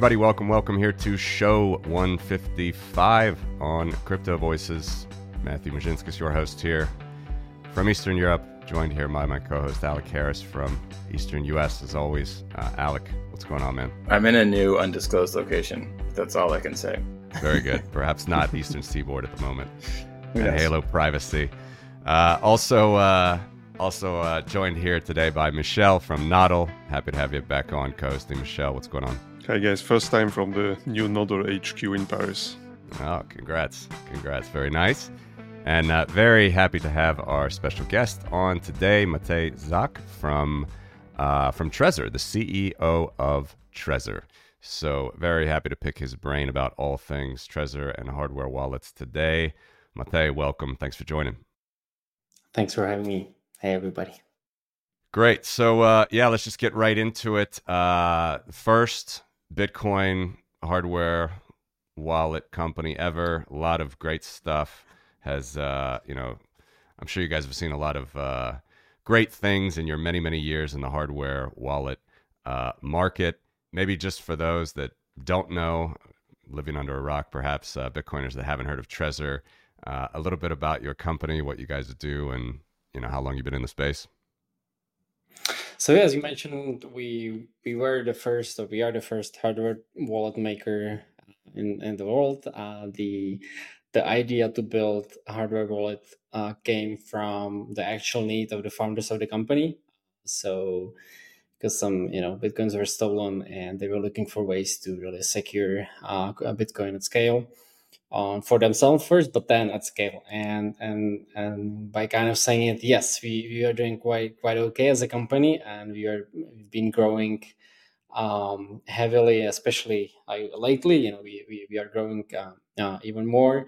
everybody. Welcome, welcome here to show 155 on Crypto Voices. Matthew Mezinskis, your host here from Eastern Europe, joined here by my co host Alec Harris from Eastern US. As always, uh, Alec, what's going on, man? I'm in a new undisclosed location. That's all I can say. Very good. Perhaps not Eastern Seaboard at the moment. and Halo privacy. Uh, also, uh, also uh, joined here today by Michel from Nodl. Happy to have you back on coasting. Michel, what's going on? Hi guys, first time from the new Nodl HQ in Paris. Oh, congrats. Congrats. Very nice. And uh, very happy to have our special guest on today, Matej Zak from, uh, from Trezor, the CEO of Trezor. So, very happy to pick his brain about all things Trezor and hardware wallets today. Matej, welcome. Thanks for joining. Thanks for having me. Hey, everybody. Great. So, uh, yeah, let's just get right into it. Uh, first, Bitcoin hardware wallet company ever. A lot of great stuff. Has, uh, you know, I'm sure you guys have seen a lot of uh, great things in your many, many years in the hardware wallet uh, market. Maybe just for those that don't know, living under a rock, perhaps, uh, Bitcoiners that haven't heard of Trezor, a little bit about your company, what you guys do, and you know how long you've been in the space. So as you mentioned, we we were the first, or we are the first hardware wallet maker in in the world. Uh, the the idea to build a hardware wallet uh, came from the actual need of the founders of the company. So because some you know bitcoins were stolen and they were looking for ways to really secure uh, Bitcoin at scale on for themselves first, but then at scale. And and and by kind of saying it, yes, we, we are doing quite quite okay as a company, and we are we've been growing um, heavily, especially lately. You know, we we, we are growing uh, uh, even more.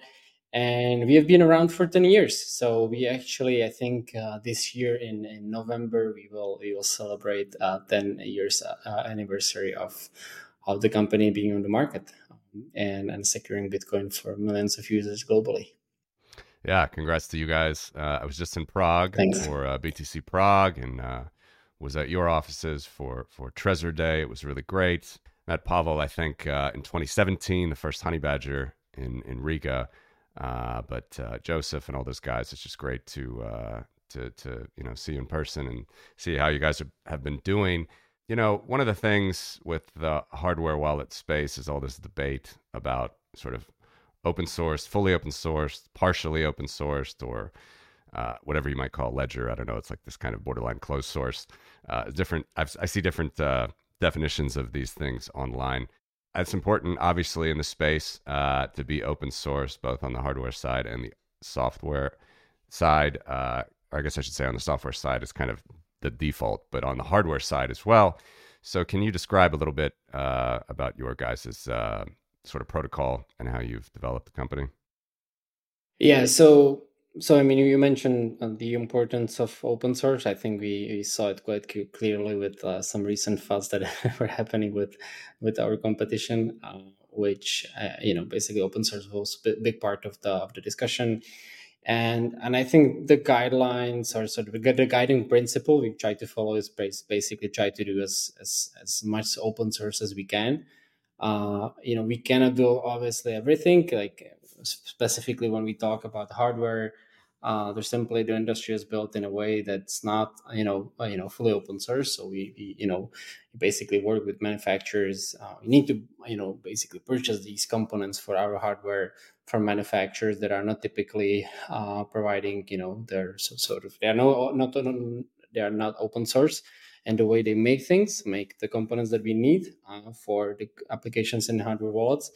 And we have been around for 10 years. So we actually, I think uh, this year in, in November, we will we will celebrate uh, 10 years uh, anniversary of, of the company being on the market and and securing Bitcoin for millions of users globally. Yeah, congrats to you guys. Uh, I was just in Prague Thanks. for uh, BTC Prague and uh, was at your offices for for Trezor Day. It was really great. Met Pavel, I think, uh, in 2017, the first Honey Badger in in Riga. Uh, but uh, Joseph and all those guys, it's just great to to to you know see you in person and see how you guys are, have been doing. You know, one of the things with the hardware wallet space is all this debate about sort of open source, fully open sourced, partially open sourced, or uh, whatever you might call ledger. I don't know. It's like this kind of borderline closed source. Uh, different. I've, i see different uh, definitions of these things online. It's important, obviously, in the space uh, to be open source, both on the hardware side and the software side. Uh, I guess I should say on the software side is kind of the default, but on the hardware side as well. So, can you describe a little bit uh, about your guys' uh, sort of protocol and how you've developed the company? Yeah. So, so I mean, you mentioned uh, the importance of open source. I think we, we saw it quite clearly with uh, some recent fuss that were happening with with our competition, uh, which uh, you know basically open source was a big part of the of the discussion and and I think the guidelines are sort of the guiding principle we try to follow is basically try to do as as, as much open source as we can. Uh, you know, we cannot do obviously everything. Like specifically when we talk about hardware, uh, there's simply the industry is built in a way that's not you know uh, you know fully open source. So we, we you know basically work with manufacturers. Uh, we need to you know basically purchase these components for our hardware from manufacturers that are not typically uh, providing you know their so, sort of they are no not they are not open source and the way they make things make the components that we need uh, for the applications in hardware wallets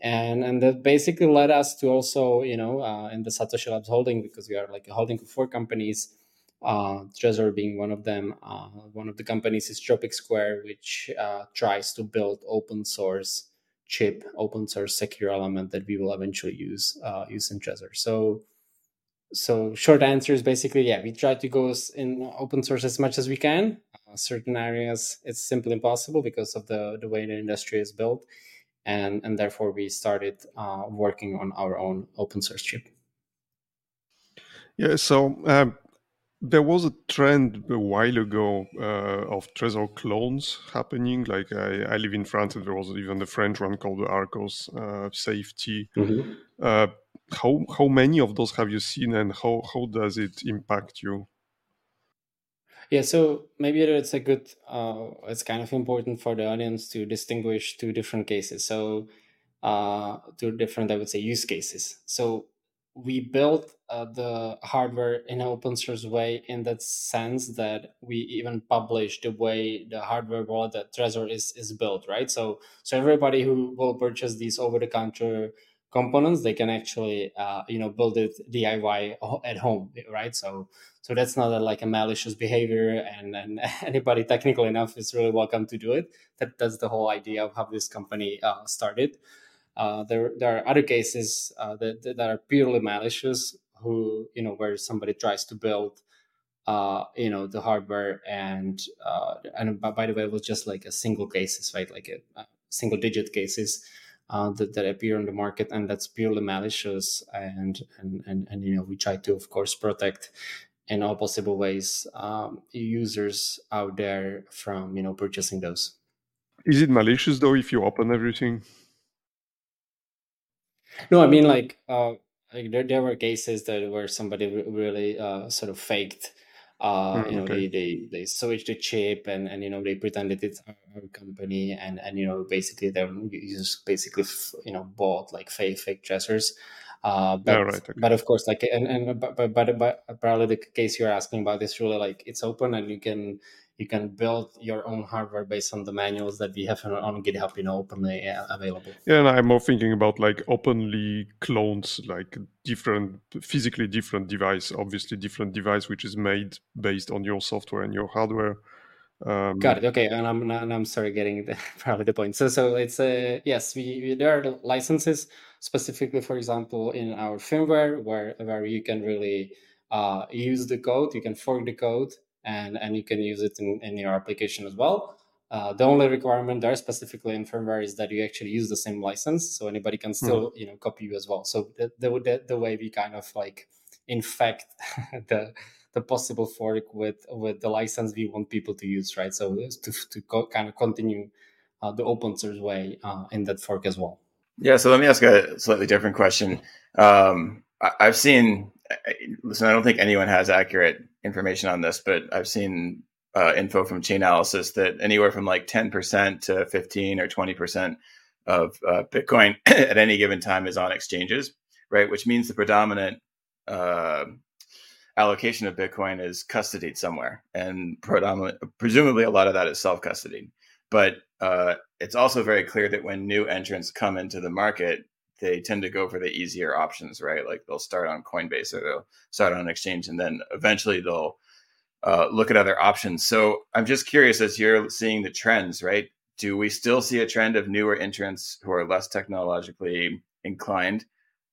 and and that basically led us to also you know uh, in the satoshi labs holding because we are like a holding of four companies uh, Trezor being one of them. Uh, one of the companies is Tropic Square, which uh, tries to build open source chip, open source secure element that we will eventually use uh, use in Trezor. So, so short answer is basically yeah, we try to go in open source as much as we can. Uh, certain areas it's simply impossible because of the the way the industry is built, and and therefore we started uh, working on our own open source chip. Yeah. So. Um there was a trend a while ago uh, of Trezor clones happening. Like I, I, live in France, and there was even the French one called the Archos uh, Safe-T. Mm-hmm. Uh, how how many of those have you seen, and how how does it impact you? Yeah, so maybe it's a good. Uh, it's kind of important for the audience to distinguish two different cases. So, uh, two different, I would say, use cases. So we built uh, the hardware in an open source way in that sense that we even publish the way the hardware wallet that Trezor is is built, right? So so everybody who will purchase these over the counter components, they can actually uh, you know build it DIY at home, right? So so that's not a, like a malicious behavior, and and anybody technical enough is really welcome to do it. That that's the whole idea of how this company uh, started. Uh, there, there are other cases uh, that, that are purely malicious, who you know where somebody tries to build, uh, you know, the hardware and uh, and by the way, it was just like a single cases, right? Like a, a single digit cases uh, that, that appear on the market, and that's purely malicious. And and and and you know, we try to, of course, protect in all possible ways um, users out there from you know purchasing those. Is it malicious though if you open everything? No, I mean like uh, like there, there were cases that where somebody really uh, sort of faked uh, mm, you know okay. they, they they switched the chip and and you know they pretended it's our, company and and you know basically they just basically you know bought like fake fake Trezors uh, but, right, okay. but of course like and and but, but but but probably the case you're asking about is really like it's open and you can you can build your own hardware based on the manuals that we have on GitHub, you know, openly uh, available. Yeah, and I'm more thinking about like openly clones, like different, physically different device, obviously different device, which is made based on your software and your hardware. Um, Got it. Okay, and I'm and I'm sorry, getting the, probably the point. So so it's a uh, yes, we, we there are licenses specifically, for example, in our firmware where where you can really uh, use the code, you can fork the code and, and you can use it in, in your application as well. Uh, the only requirement there specifically in firmware is that you actually use the same license, so anybody can still mm. you know copy you as well. So the, the the way we kind of like infect the the possible fork with with the license we want people to use, right? So to to co- kind of continue uh, the open source way uh, in that fork as well. Yeah. So let me ask a slightly different question. Um, I, I've seen listen, I don't think anyone has accurate information on this, but I've seen uh, info from Chainalysis that anywhere from like 10% to 15 or 20% of uh, Bitcoin at any given time is on exchanges, right? Which means the predominant uh, allocation of Bitcoin is custodied somewhere, and presumably a lot of that is self custodied. But uh, it's also very clear that when new entrants come into the market, they tend to go for the easier options, right? Like they'll start on Coinbase or they'll start on an exchange, and then eventually they'll uh, look at other options. So I'm just curious, as you're seeing the trends, right? Do we still see a trend of newer entrants who are less technologically inclined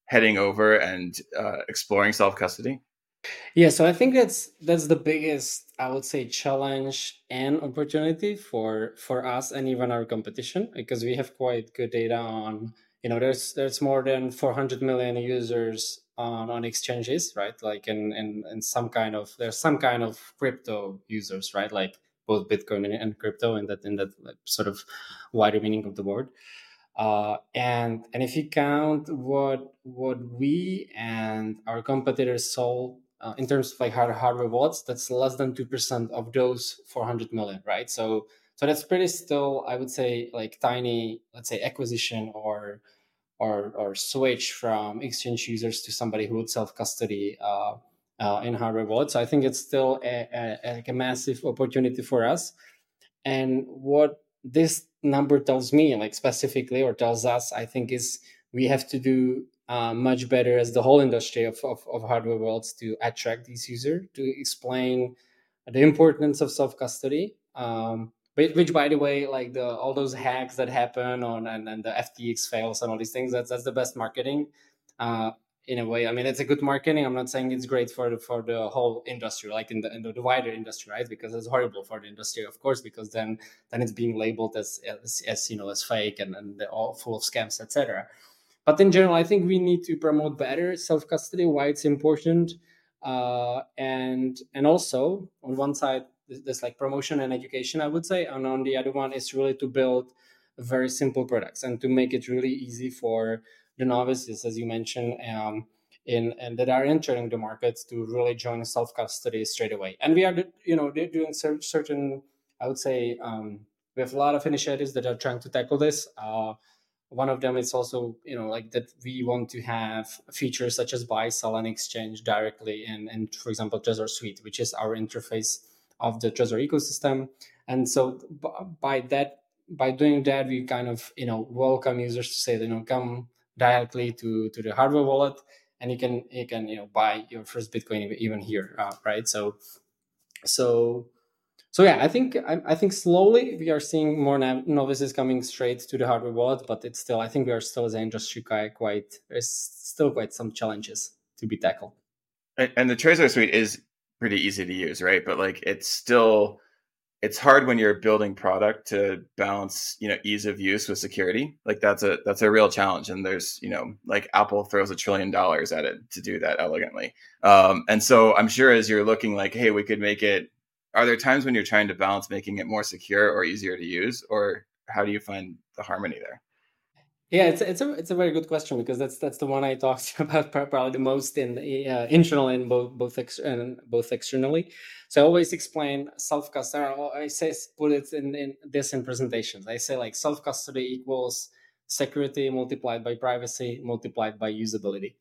heading over and uh, exploring self custody? Yeah, so I think that's that's the biggest, I would say, challenge and opportunity for for us and even our competition because we have quite good data on you know there's there's more than 400 million users on, on exchanges right? Like in, in in some kind of there's some kind of crypto users right? Like both bitcoin and, crypto in that in that like, sort of wider meaning of the word. Uh, and and if you count what what we and our competitors sold uh, in terms of like hard hardware that's less than two percent of those 400 million, right? So so that's pretty still, I would say, like tiny, let's say, acquisition or or or switch from exchange users to somebody who would self custody uh, uh, in hardware wallet. So I think it's still a, a, a, massive opportunity for us. And what this number tells me, like specifically, or tells us, I think is we have to do uh, much better as the whole industry of, of, of hardware wallets to attract these users, to explain the importance of self custody. Um, which by the way like the all those hacks that happen on and, and the ftx fails and all these things that's that's the best marketing uh, in a way. I mean it's a good marketing. I'm not saying it's great for the for the whole industry like in the, in the wider industry right? Because it's horrible for the industry of course because then then it's being labeled as as, as you know as fake and, and all full of scams etc but in general i think we need to promote better self-custody why it's important uh, and and also on one side there's like promotion and education i would say and on the other one is really to build very simple products and to make it really easy for the novices as you mentioned um, in and that are entering the markets to really join self custody straight away. And we are you know doing certain i would say um, we have a lot of initiatives that are trying to tackle this. Uh, one of them is also you know like that we want to have features such as buy sell and exchange directly in, in for example trezor suite which is our interface of the trezor ecosystem and so by that by doing that we kind of you know welcome users to say you know come directly to to the hardware wallet and you can you can you know buy your first bitcoin even here uh, right so so so yeah, I think I, I, think slowly we are seeing more novices coming straight to the hardware wallet, but it's still I think we are still as an industry quite there's still quite some challenges to be tackled. And, and the Trezor suite is pretty easy to use, right? But like it's still it's hard when you're building product to balance you know ease of use with security. Like that's a that's a real challenge and there's you know like apple throws a trillion dollars at it to do that elegantly. Um, and so i'm sure as you're looking like hey we could make it are there times when you're trying to balance making it more secure or easier to use or how do you find the harmony there yeah it's, it's a it's a very good question because that's that's the one i talked about probably the most in uh, internal and both both ex- and both externally. So i always explain self custody i say put it in, in this in presentations. I say like self custody equals security multiplied by privacy multiplied by usability.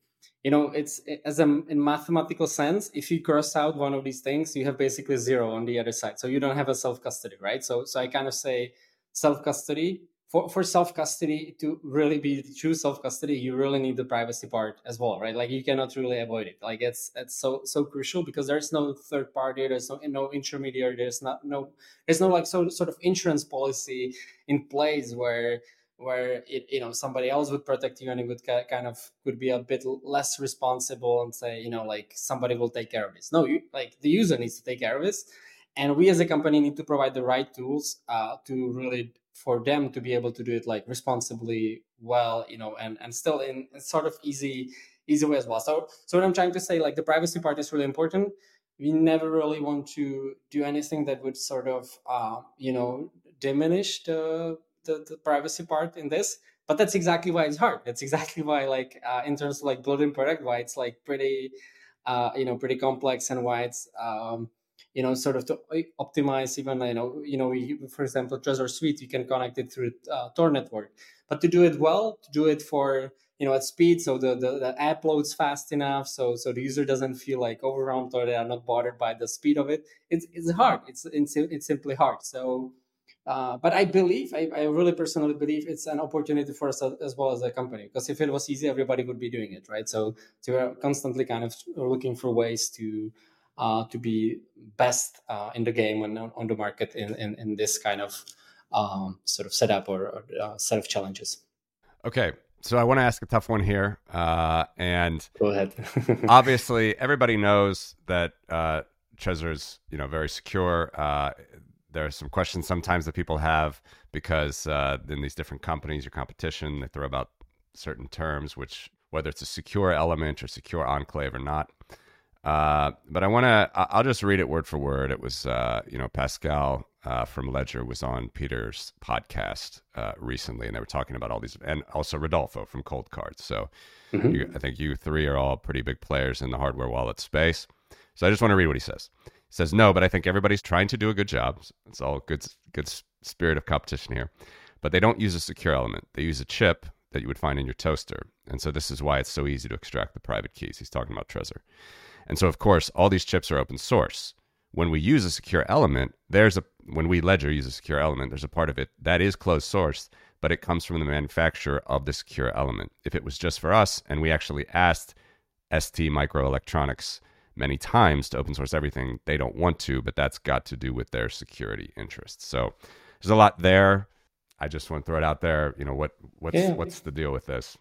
You know it's as a in mathematical sense if you cross out one of these things you have basically zero on the other side. So you don't have a self custody right? So so i kind of say self custody for, for self custody to really be true self custody you really need the privacy part as well right? Like you cannot really avoid it. Like it's it's so so crucial because there's no third party there's no no intermediary there's not no there's no like so sort of insurance policy in place where where it, you know somebody else would protect you and it would kind of could be a bit less responsible and say you know like somebody will take care of this. No you like the user needs to take care of this. And we as a company need to provide the right tools uh, to really for them to be able to do it like responsibly well you know and and still in, sort of easy easy way as well. So so what i'm trying to say like the privacy part is really important. We never really want to do anything that would sort of uh, you know diminish the the, the privacy part in this but that's exactly why it's hard. That's exactly why like uh, in terms of like building product why it's like pretty uh, you know pretty complex and why it's um, you know sort of to optimize even you know you know for example trezor suite you can connect it through uh, tor network but to do it well to do it for you know at speed so the, the, the app loads fast enough so so the user doesn't feel like overwhelmed or they are not bothered by the speed of it it's it's hard it's it's, it's simply hard so uh, but I believe, I, I, really personally believe it's an opportunity for us as well as a company. Because if it was easy, everybody would be doing it, right? So, so we're constantly kind of looking for ways to uh, to be best uh, in the game and on the market in, in, in this kind of um, sort of setup or, or uh, set of challenges. Okay, so I want to ask a tough one here, uh, and go ahead. obviously, everybody knows that uh, Trezor's you know very secure. Uh, there are some questions sometimes that people have because uh, in these different companies, your competition, they throw about certain terms, which whether it's a secure element or secure enclave or not. Uh, but I want to, I'll just read it word for word. It was, uh, you know, Pascal uh, from Ledger was on Peter's podcast uh, recently, and they were talking about all these, and also Rodolfo from Coldcards. So mm-hmm. you, I think you three are all pretty big players in the hardware wallet space. So I just want to read what he says He says no, but I think everybody's trying to do a good job. It's all good, good spirit of competition here. But they don't use a secure element. They use a chip that you would find in your toaster. And so this is why it's so easy to extract the private keys. He's talking about Trezor. And so of course, all these chips are open source. When we use a secure element, there's a when we Ledger use a secure element, there's a part of it that is closed source, but it comes from the manufacturer of the secure element. If it was just for us and we actually asked ST Microelectronics many times to open source everything. They don't want to, but that's got to do with their security interests. So there's a lot there. I just want to throw it out there. You know what what's yeah. what's the deal with this?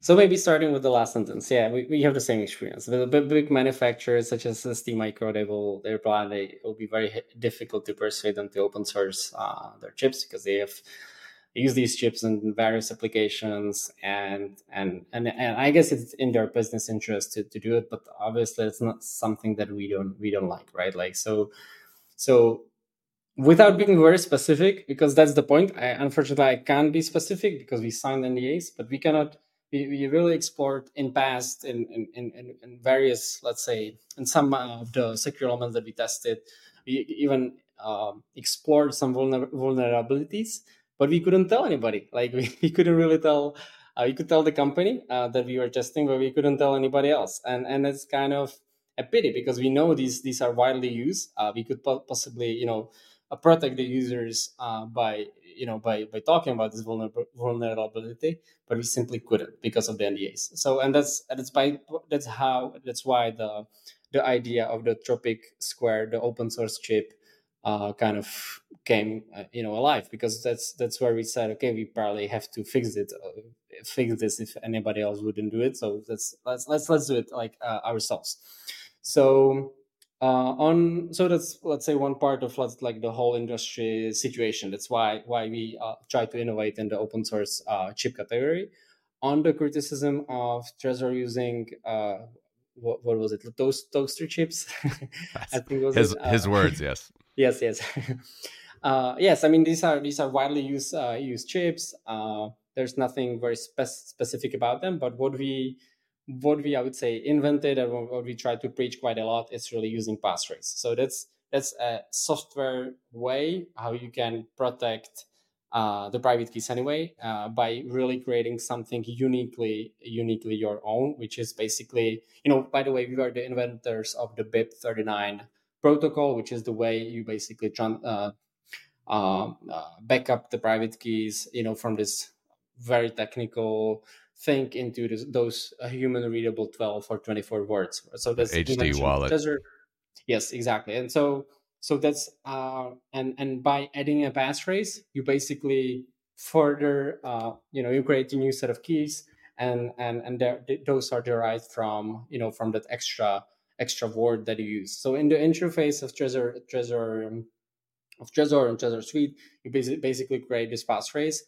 So maybe starting with the last sentence, yeah, we, we have the same experience. The big, big manufacturers such as ST Micro, they will they it will be very difficult to persuade them to open source uh, their chips because they have use these chips in various applications and and and, and i guess it's in their business interest to, to do it but obviously it's not something that we don't we don't like right like so so without being very specific because that's the point I, unfortunately i can't be specific because we signed ndas but we cannot we, we really explored in past in, in, in, in various let's say in some of the secure elements that we tested we even um, explored some vulner- vulnerabilities but we couldn't tell anybody. Like we, we couldn't really tell. Uh, we could tell the company uh, that we were testing, but we couldn't tell anybody else. And and it's kind of a pity because we know these these are widely used. Uh, we could po- possibly you know uh, protect the users uh, by you know by by talking about this vulner- vulnerability, but we simply couldn't because of the NDAs. So and that's that's by that's how that's why the the idea of the Tropic Square, the open source chip, uh, kind of came uh, you know alive because that's that's where we said okay we probably have to fix it uh, fix this if anybody else wouldn't do it so let's let's let's let's do it like uh, ourselves so uh, on so that's let's say one part of like the whole industry situation. That's why why we uh, try to innovate in the open source uh, chip category. On the criticism of Trezor using what, what was it? Toast toaster chips? I think was his, his words yes. Yes yes. Uh, yes i mean these are these are widely used uh, used chips. Uh, there's nothing very spe- specific about them but what we what we i would say invented and what we try to preach quite a lot is really using passphrase. So that's that's a software way how you can protect uh, the private keys anyway uh, by really creating something uniquely uniquely your own which is basically you know by the way we are the inventors of the bip 39 protocol, which is the way you basically uh, uh, uh, back up the private keys, you know, from this very technical thing into this, those uh, human readable 12 or 24 words. So that's HD wallet. Are, yes, exactly. And so so that's uh, and and by adding a passphrase, you basically further uh, you know you create a new set of keys and and and those are derived from you know from that extra extra word that you use. So in the interface of Trezor, Trezor, of Trezor and Trezor Suite, you basically basically create this passphrase.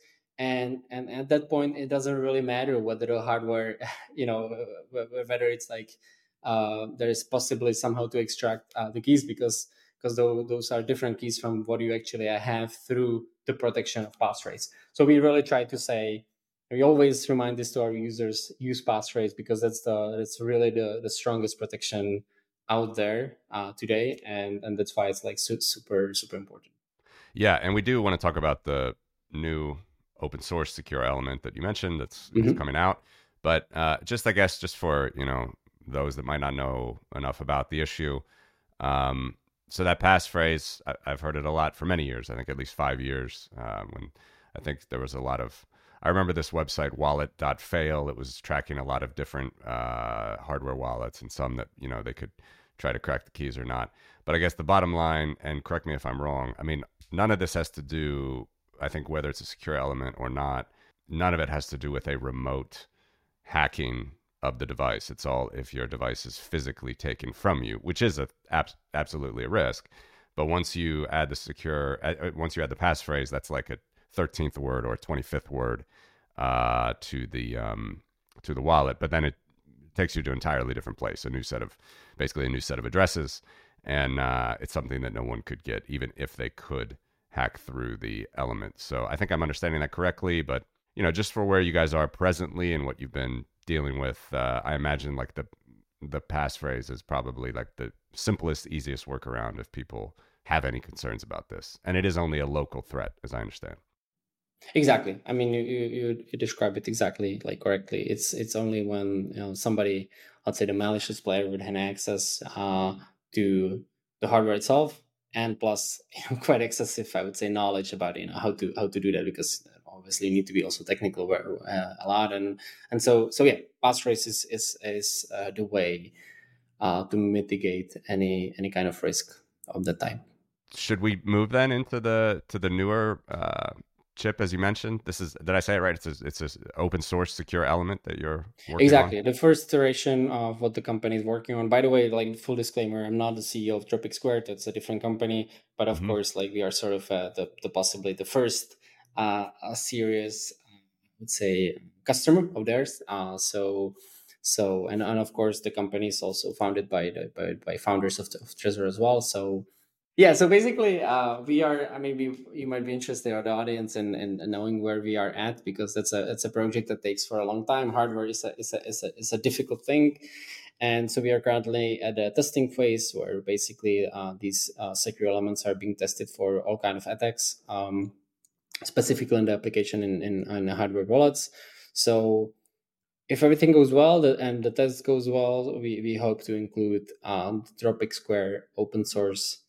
And, and at that point, it doesn't really matter whether the hardware, you know, whether it's like uh, there is possibly somehow to extract uh, the keys because because those are different keys from what you actually have through the protection of passphrase. So we really try to say we always remind this to our users use passphrase because that's the that's really the the strongest protection out there uh, today and and that's why it's like su- super super important yeah and we do want to talk about the new open source secure element that you mentioned that's, mm-hmm. coming out but uh, just i guess just for you know those that might not know enough about the issue um, so that passphrase I, have heard it a lot for many years i think at least five years uh, when i think there was a lot of I remember this website wallet.fail. It was tracking a lot of different uh, hardware wallets and some that you know they could try to crack the keys or not. But I guess the bottom line, and correct me if I'm wrong. I mean, none of this has to do. I think whether it's a secure element or not, none of it has to do with a remote hacking of the device. It's all if your device is physically taken from you, which is a ab- absolutely a risk. But once you add the secure, uh, once you add the passphrase, that's like a 13th word or 25th word uh, to the um, to the wallet, but then it takes you to an entirely different place, a new set of basically a new set of addresses, and uh, it's something that no one could get, even if they could hack through the element. So I think I'm understanding that correctly, but you know, just for where you guys are presently and what you've been dealing with, uh, I imagine like the the passphrase is probably like the simplest, easiest workaround if people have any concerns about this, and it is only a local threat, as I understand. Exactly. I mean, you, you you describe it exactly like correctly. It's it's only when you know somebody, let's say the malicious player, would have access uh, to the hardware itself, and plus quite excessive, I would say, knowledge about you know how to how to do that because obviously you need to be also technical uh, a lot, and and so so yeah, passphrase is is is uh, the way uh, to mitigate any any kind of risk of that type. Should we move then into the to the newer uh, chip as you mentioned this is did i say it right it's a, it's a open source secure element that you're exactly on? the first iteration of what the company is working on by the way like full disclaimer i'm not the ceo of tropic square that's a different company but of mm-hmm. course like we are sort of uh, the, the possibly the first uh, a serious, I would say, customer of theirs. Uh, so so and, and of course the company is also founded by the by, by founders of, of Trezor as well. So yeah, so basically, uh, we are. I mean, we, you might be interested, or the audience, in, in, knowing where we are at, because that's a it's a project that takes for a long time. Hardware is a is a is a, is a difficult thing, and so we are currently at a testing phase where basically uh, these uh, secure elements are being tested for all kind of attacks, um, specifically in the application in, in, in hardware wallets. So if everything goes well and the test goes well, we, we hope to include um, Tropic Square open source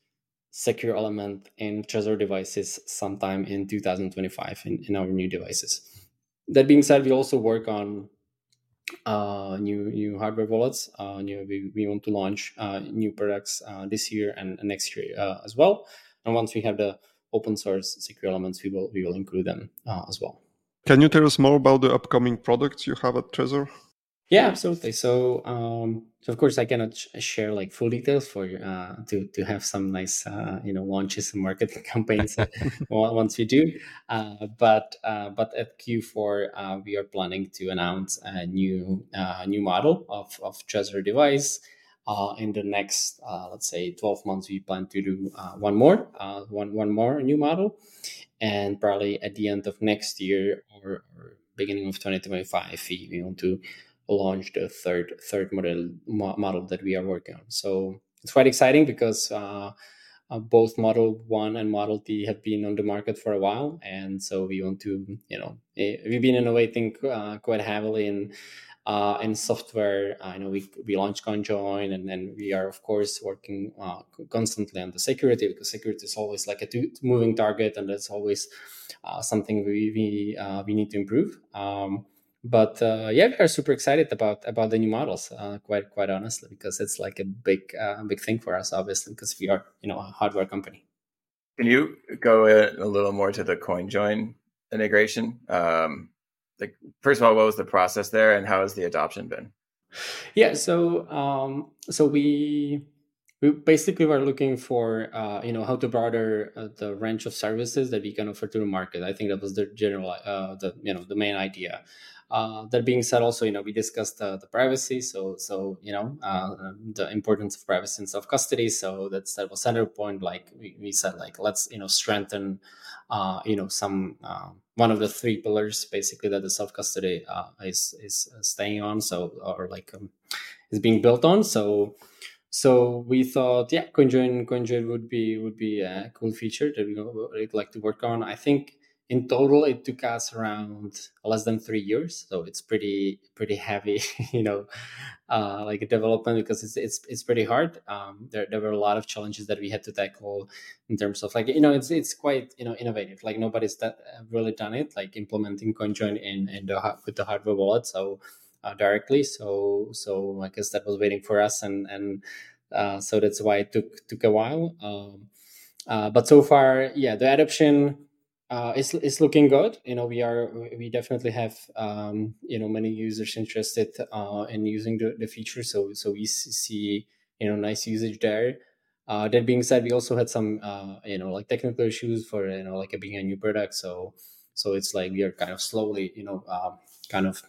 secure element in Trezor devices sometime in 2025 in, in our new devices. That being said, we also work on uh, new new hardware wallets. Uh, new, we, we want to launch uh, new products uh, this year and next year uh, as well. And once we have the open source secure elements, we will we will include them uh, as well. Can you tell us more about the upcoming products you have at Trezor? Yeah, absolutely. So, um, so of course, I cannot sh- share like full details for uh, to to have some nice uh, you know launches and marketing campaigns once we do. Uh, but uh, but at Q4, uh, we are planning to announce a new uh, new model of of Trezor device. in the next, let's say, 12 months, we plan to do one more, one one more new model, and probably at the end of next year or, or beginning of 2025, we, we want to launched a third third model model that we are working on. So it's quite exciting because uh, uh, both Model One and Model T have been on the market for a while, and so we want to you know eh, we've been innovating uh, quite heavily in. Uh, in software, I know we we launched CoinJoin, and then we are of course working uh, constantly on the security because security is always like a moving target, and that's always uh, something we we uh, we need to improve. Um, but uh, yeah, we are super excited about about the new models. Uh, quite quite honestly, because it's like a big uh, big thing for us, obviously, because we are you know a hardware company. Can you go a little more to the CoinJoin integration? Um, like, first of all, what was the process there, and how has the adoption been? Yeah, so um, so we we basically were looking for uh, you know how to broaden uh, the range of services that we can offer to the market. I think that was the general uh, the you know the main idea. Uh, that being said, also you know we discussed uh, the privacy, so so you know uh, the importance of privacy and self custody. So that's that was center point. Like we, we said, like let's you know strengthen uh, you know some uh, one of the three pillars basically that the self custody uh, is is staying on. So or like um, is being built on. So so we thought, yeah, CoinJoin CoinJoin would be would be a cool feature that we would like to work on. I think in total it took us around less than three years so it's pretty pretty heavy you know uh, like a development because it's it's, it's pretty hard. Um, there, there were a lot of challenges that we had to tackle in terms of like you know it's it's quite you know innovative like nobody's that really done it like implementing CoinJoin in in the with the hardware wallet so uh, directly so so i guess that was waiting for us and and uh, so that's why it took took a while um, uh, but so far yeah the adoption uh, it's, it's looking good. You know, we are we definitely have um, you know many users interested uh, in using the, the feature. So so we see you know nice usage there. Uh, that being said, we also had some uh, you know like technical issues for you know like being a new product. So so it's like we are kind of slowly you know um, kind of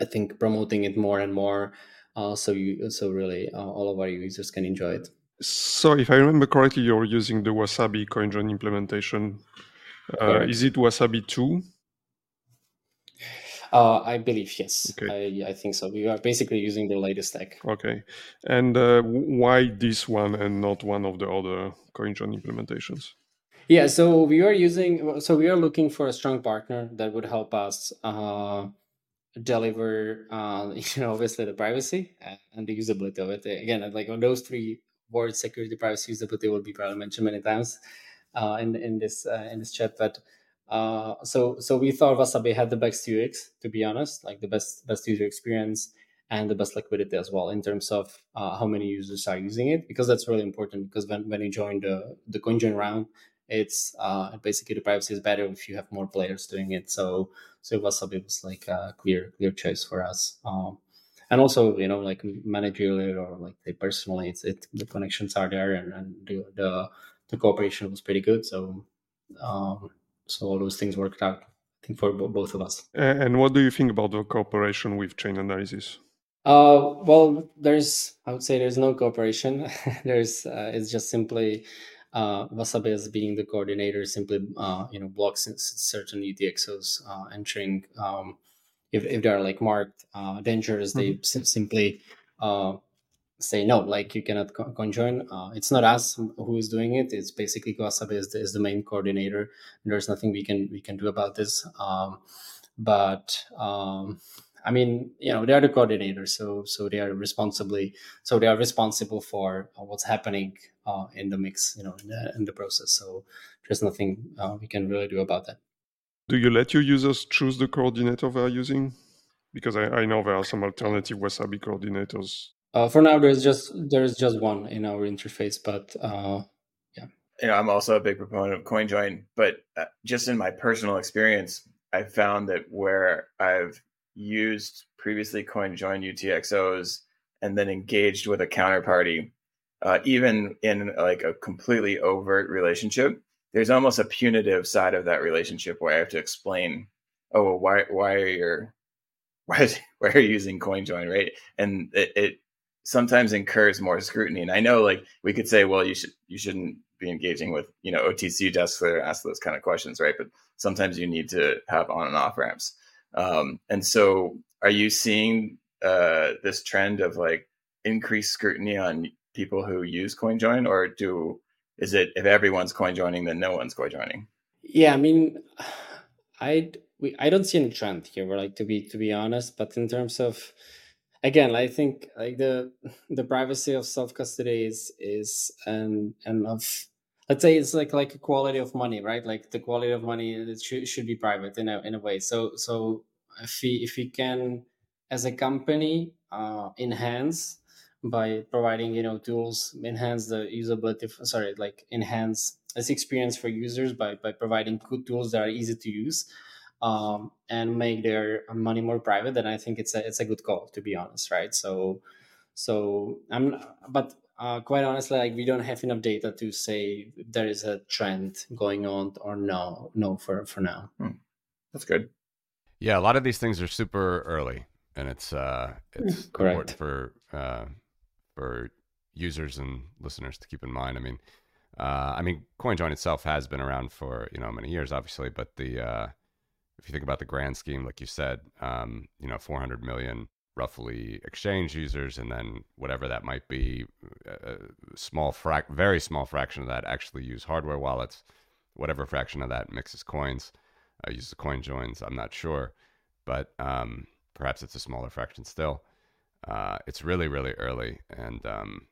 I think promoting it more and more. Uh, so you so really uh, all of our users can enjoy it. So if I remember correctly, you're using the Wasabi CoinJoin implementation uh, is it Wasabi 2? Uh, I believe yes. Okay. I, I think so. We are basically using the latest tech. Okay. And uh, why this one and not one of the other CoinJoin implementations? Yeah, so we are using, so we are looking for a strong partner that would help us uh, deliver, uh, you know, obviously the privacy and the usability of it. Again, like on those three words, security, privacy, usability will be probably mentioned many times uh, in in this uh, in this chat. But uh, so so we thought Wasabi had the best UX, to be honest, like the best best user experience and the best liquidity as well in terms of uh, how many users are using it because that's really important because when, when you join the the CoinJoin round it's uh, basically the privacy is better if you have more players doing it so so Wasabi was like a clear clear choice for us um, and also you know like managerially or like personally it's it the connections are there and, and the, the the cooperation was pretty good. So um, so all those things worked out. I think for both of us. And what do you think about the cooperation with Chainalysis? Uh, well, there's I would say there's no cooperation. there's uh, it's just simply uh, Wasabi as being the coordinator simply uh, you know blocks certain UTXOs uh, entering. Um, if, if they are like marked uh, dangerous, mm-hmm. they sim- simply uh, say no, like you cannot co- coinjoin. Uh, it's not us who is doing it. It's basically Wasabi is the, is the main coordinator. There's nothing we can we can do about this. Um, but um, I mean, you know, they are the coordinators, so so they are responsibly so they are responsible for uh, what's happening uh, in the mix, you know, in the, in the process. So there's nothing uh, we can really do about that. Do you let your users choose the coordinator they are using? Because I, I know there are some alternative Wasabi coordinators. Uh, for now, there's just there's just one in our interface, but uh, yeah. You know, I'm also a big proponent of CoinJoin, but uh, just in my personal experience, I found that where I've used previously CoinJoin UTXOs and then engaged with a counterparty, uh, even in like a completely overt relationship, there's almost a punitive side of that relationship where I have to explain, oh, well, why why are you why why are you using CoinJoin, right? And it, it sometimes incurs more scrutiny. And I know like we could say, well, you should you shouldn't be engaging with you know OTC desks that ask those kind of questions, right? But sometimes you need to have on and off ramps. Um, and so, are you seeing uh, this trend of like increased scrutiny on people who use CoinJoin, or do is it if everyone's coin joining, then no one's coin joining? Yeah, I mean, I we I don't see any trend here. Like to be to be honest, but in terms of again, I think like the the privacy of self custody is is and and of let's say it's like like a quality of money right? Like the quality of money it should, should be private in a, in a way. So so if we if we can as a company uh, enhance by providing you know tools enhance the usability sorry like enhance this experience for users by by providing good tools that are easy to use um, and make their money more private then i think it's a it's a good call to be honest right so so i'm but uh, quite honestly, like we don't have enough data to say there is a trend going on or no, no for for now. Hmm. That's good. Yeah, a lot of these things are super early, and it's uh, it's Correct. important for uh, for users and listeners to keep in mind. I mean, uh, I mean, CoinJoin itself has been around for you know many years, obviously, but the uh, if you think about the grand scheme, like you said, um, you know, 400 million roughly exchange users, and then whatever that might be, a small frac, very small fraction of that actually use hardware wallets. Whatever fraction of that mixes coins, uh, uses coin joins. I'm not sure, but um, perhaps it's a smaller fraction still. Uh, it's really, really early, and um,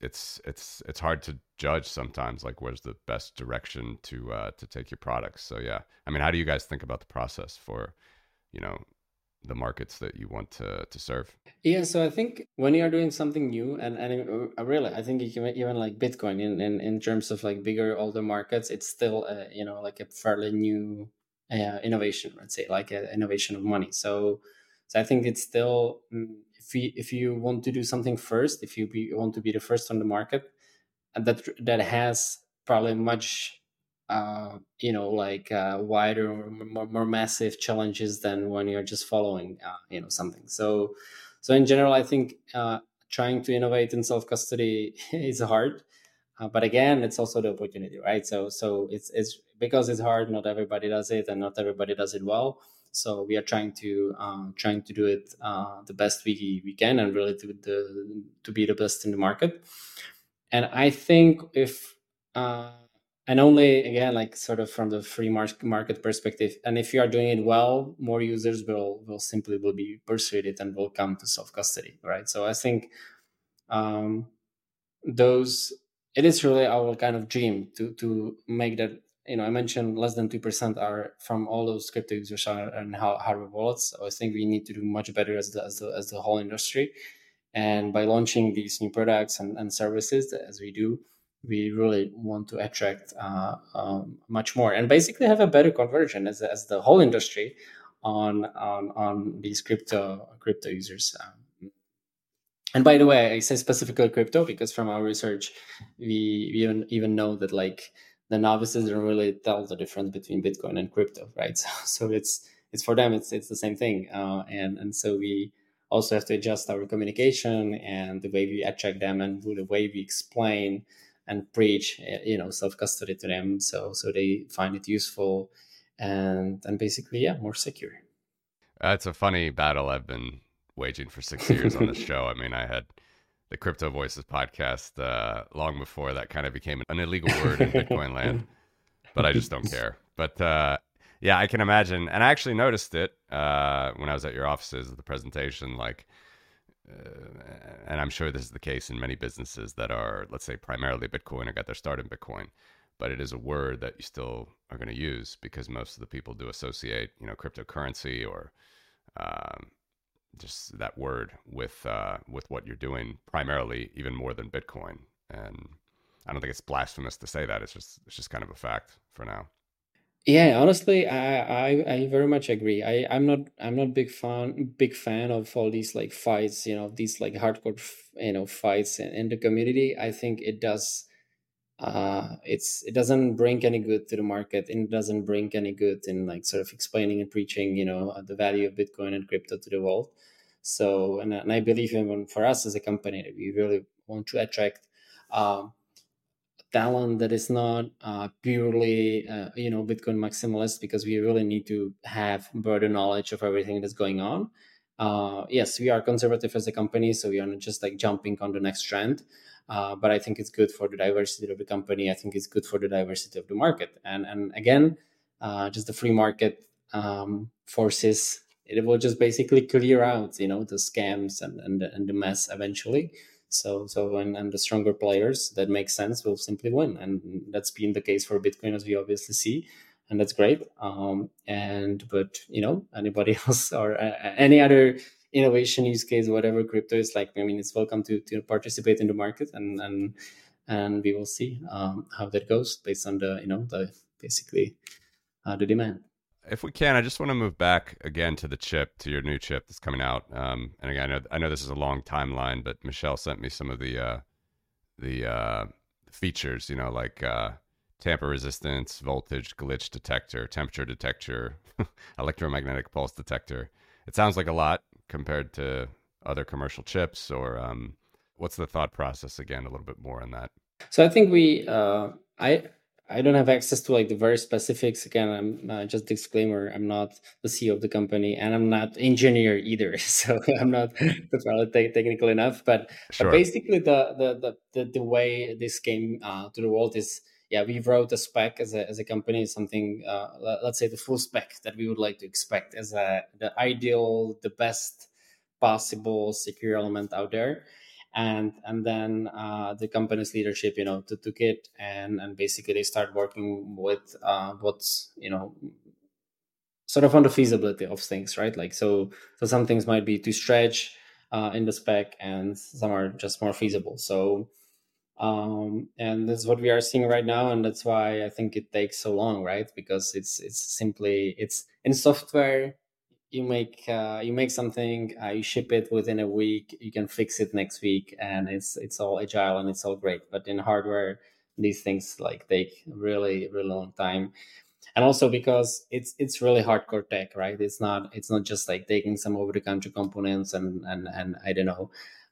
it's it's it's hard to judge sometimes. Like, where's the best direction to uh, to take your products? So yeah, I mean, how do you guys think about the process for, you know, the markets that you want to to serve? Yeah, so I think when you are doing something new, and and uh, really, I think you can even like Bitcoin in in, in terms of like bigger older markets, it's still you know like a fairly new uh, innovation. Let's say like an innovation of money. So so I think it's still mm, if you want to do something first, if you be, want to be the first on the market, that that has probably much uh, you know, like uh, wider or more, more, massive challenges than when you're just following, uh, you know, something. So, so in general, I think uh, trying to innovate in self custody is hard, uh, but again, it's also the opportunity, right? So, so it's it's because it's hard. Not everybody does it, and not everybody does it well. So we are trying to um, trying to do it uh, the best we we can, and really to the to be the best in the market. And I think if uh, and only again like sort of from the free market perspective and if you are doing it well more users will will simply will be persuaded and will come to self custody right so i think um those it is really our kind of dream to to make that you know i mentioned less than 2% are from all those crypto users and hardware wallets. So i think we need to do much better as the as the, as the whole industry. And by launching these new products and, and services as we do we really want to attract uh, um, much more. And basically have a better conversion as, as the whole industry on on, on these crypto crypto users. Um, and by the way, I say specifically crypto because from our research, we, we even even know that like the novices don't really tell the difference between Bitcoin and crypto, right? So, so it's it's for them it's it's the same thing, uh, and and so we also have to adjust our communication and the way we attract them and the way we explain and preach eh, you know self custody to them so so they find it useful and and basically yeah more secure that's a funny battle i've been waging for six years on this show i mean i had the crypto voices podcast uh, long before that kind of became an illegal word in bitcoin land but i just don't care but uh, yeah, I can imagine. And I actually noticed it uh, when I was at your offices, at the presentation. Like, uh, and I'm sure this is the case in many businesses that are, let's say, primarily Bitcoin or got their start in Bitcoin. But it is a word that you still are going to use because most of the people do associate, you know, cryptocurrency or um, just that word with uh, with what you're doing primarily, even more than Bitcoin. And I don't think it's blasphemous to say that. It's just it's just kind of a fact for now. Yeah, honestly, I, I I very much agree. I I'm not I'm not big fan big fan of all these like fights, you know, these like hardcore you know fights in, in the community. I think it does uh it's it doesn't bring any good to the market and it doesn't bring any good in like sort of explaining and preaching, you know, the value of Bitcoin and crypto to the world. So and, and I believe even for us as a company that we really want to attract um talent that is not uh, purely uh, you know bitcoin maximalist because we really need to have broader knowledge of everything that's going on uh, yes we are conservative as a company so we are not just like jumping on the next trend uh, but i think it's good for the diversity of the company. I think it's good for the diversity of the market. And and again uh, just the free market um, forces it will just basically clear out you know the scams and and, and the mess eventually. So so and, and the stronger players that make sense will simply win, and that's been the case for Bitcoin as we obviously see, and that's great. Um, and but you know anybody else or uh, any other innovation use case, whatever crypto is like, I mean, it's welcome to to participate in the market, and and and we will see um, how that goes based on the you know the basically uh, the demand if we can, I just want to move back again to the chip, to your new chip that's coming out. Um, and again, I know, I know this is a long timeline, but Michelle sent me some of the uh, the uh, features, you know, like uh, tamper resistance, voltage glitch detector, temperature detector, electromagnetic pulse detector. It sounds like a lot compared to other commercial chips. Or um, what's the thought process again? A little bit more on that. So I think we, uh, I I don't have access to like the very specifics. Again, I'm uh, just disclaimer. I'm not the CEO of the company, and I'm not engineer either. So I'm not probably technical enough. But, sure. but basically, the, the the the way this came uh, to the world is yeah, we wrote a spec as a as a company, something uh, let's say the full spec that we would like to expect as a the ideal, the best possible secure element out there. And and then uh, the company's leadership you know took it and and basically they start working with uh, what's you know sort of on the feasibility of things right? Like so so some things might be too stretch uh, in the spec and some are just more feasible. So um, and that's what we are seeing right now and that's why i think it takes so long right? Because it's it's simply it's in software you make uh, you make something uh, you ship it within a week you can fix it next week and it's it's all agile and it's all great. But in hardware these things like take really really long time. And also because it's it's really hardcore tech right? It's not it's not just like taking some over the counter components and and and i don't know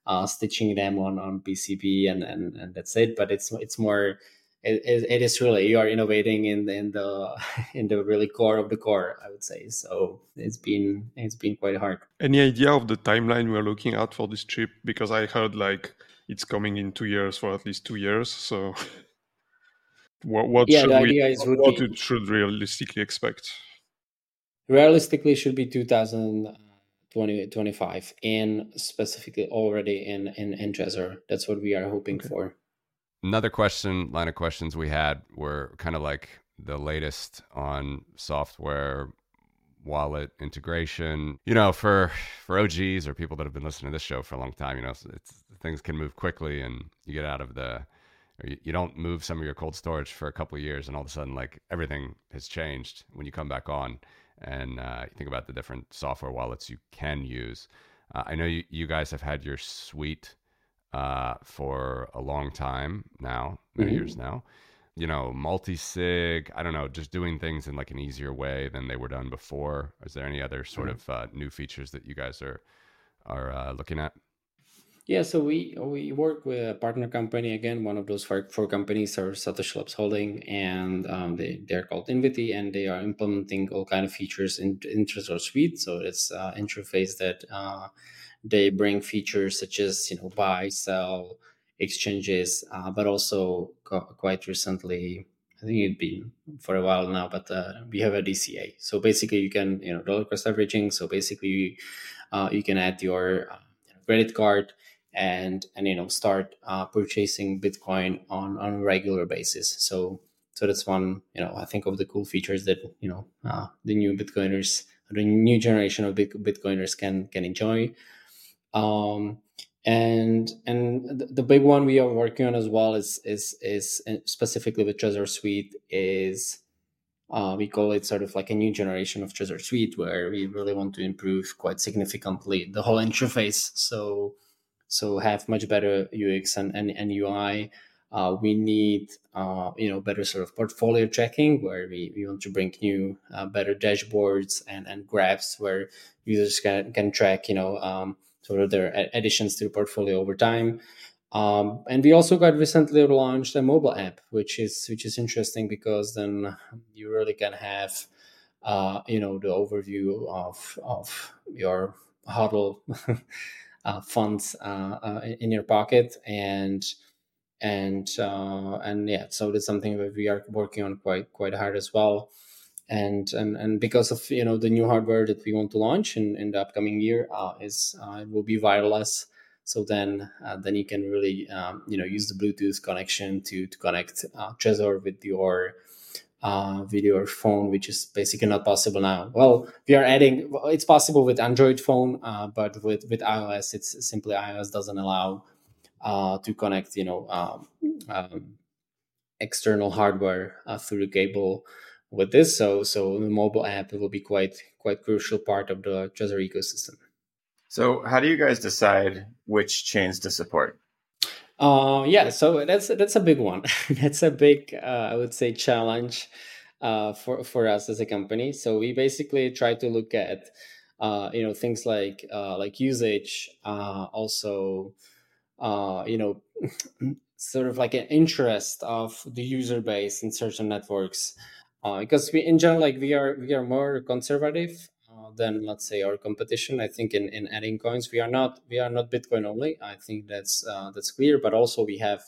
uh, stitching them on on pcb and, and and that's it. But it's it's more it, it is really you are innovating in in the in the really core of the core i would say. So it's been it's been quite hard. Any idea of the timeline we're looking at for this chip because i heard like it's coming in two years for at least two years so what, what yeah, should we what be, should realistically expect? Realistically should be 2025 and specifically already in in, in Trezor. That's what we are hoping okay. for another question line of questions we had were kind of like the latest on software wallet integration you know for for og's or people that have been listening to this show for a long time you know it's things can move quickly and you get out of the you, you don't move some of your cold storage for a couple of years and all of a sudden like everything has changed when you come back on and uh, you think about the different software wallets you can use uh, i know you, you guys have had your suite uh, for a long time now, many mm-hmm. years now. you know, multi sig. I don't know, just doing things in like an easier way than they were done before. Is there any other sort mm-hmm. of uh, new features that you guys are are uh, looking at? Yeah, so we we work with a partner company again. One of those four, four companies are SatoshiLabs Holding, and um, they they're called Invity, and they are implementing all kind of features in in Suite. So it's uh, interface that uh, they bring features such as you know buy, sell, exchanges, uh, but also co- quite recently. I think it'd been for a while now, but uh, we have a DCA. So basically, you can you know dollar cost averaging. So basically, you, uh, you can add your uh, credit card and and you know start uh, purchasing Bitcoin on on a regular basis. So so that's one you know I think of the cool features that you know uh, the new Bitcoiners, the new generation of Bitcoiners can can enjoy. Um, and and the big one we are working on as well is is is uh, specifically with Trezor Suite is uh, we call it sort of like a new generation of Trezor Suite where we really want to improve quite significantly the whole interface. So so have much better UX and, and, and UI. Uh, we need uh, you know better sort of portfolio tracking where we, we want to bring new uh, better dashboards and, and graphs where users can, can track you know um, sort of their additions to the portfolio over time. Um, and we also got recently launched a mobile app, which is which is interesting because then you really can have uh, you know the overview of of your hodl funds uh, uh, in your pocket and and uh, and yeah so that's something that we are working on quite quite hard as well. And and and because of you know the new hardware that we want to launch in, in the upcoming year uh, is uh, it will be wireless. So then then you can really um, you know use the bluetooth connection to to connect trezor with your uh, video or phone, which is basically not possible now. Well, we are adding. It's possible with Android phone, uh, but with with iOS, it's simply iOS doesn't allow uh, to connect. You know, um, um, external hardware uh, through cable with this. So so the mobile app will be quite quite crucial part of the Trezor ecosystem. So how do you guys decide which chains to support? Uh, yeah, so that's that's a big one. that's a big, uh, I would say, challenge uh, for for us as a company. So we basically try to look at, uh, you know, things like uh, like usage, uh, also, you know, sort of like an interest of the user base in certain networks, because we in general like we are we are more conservative than let's say our competition. I think in, in adding coins, we are not we are not Bitcoin only. I think that's uh, that's clear. But also we have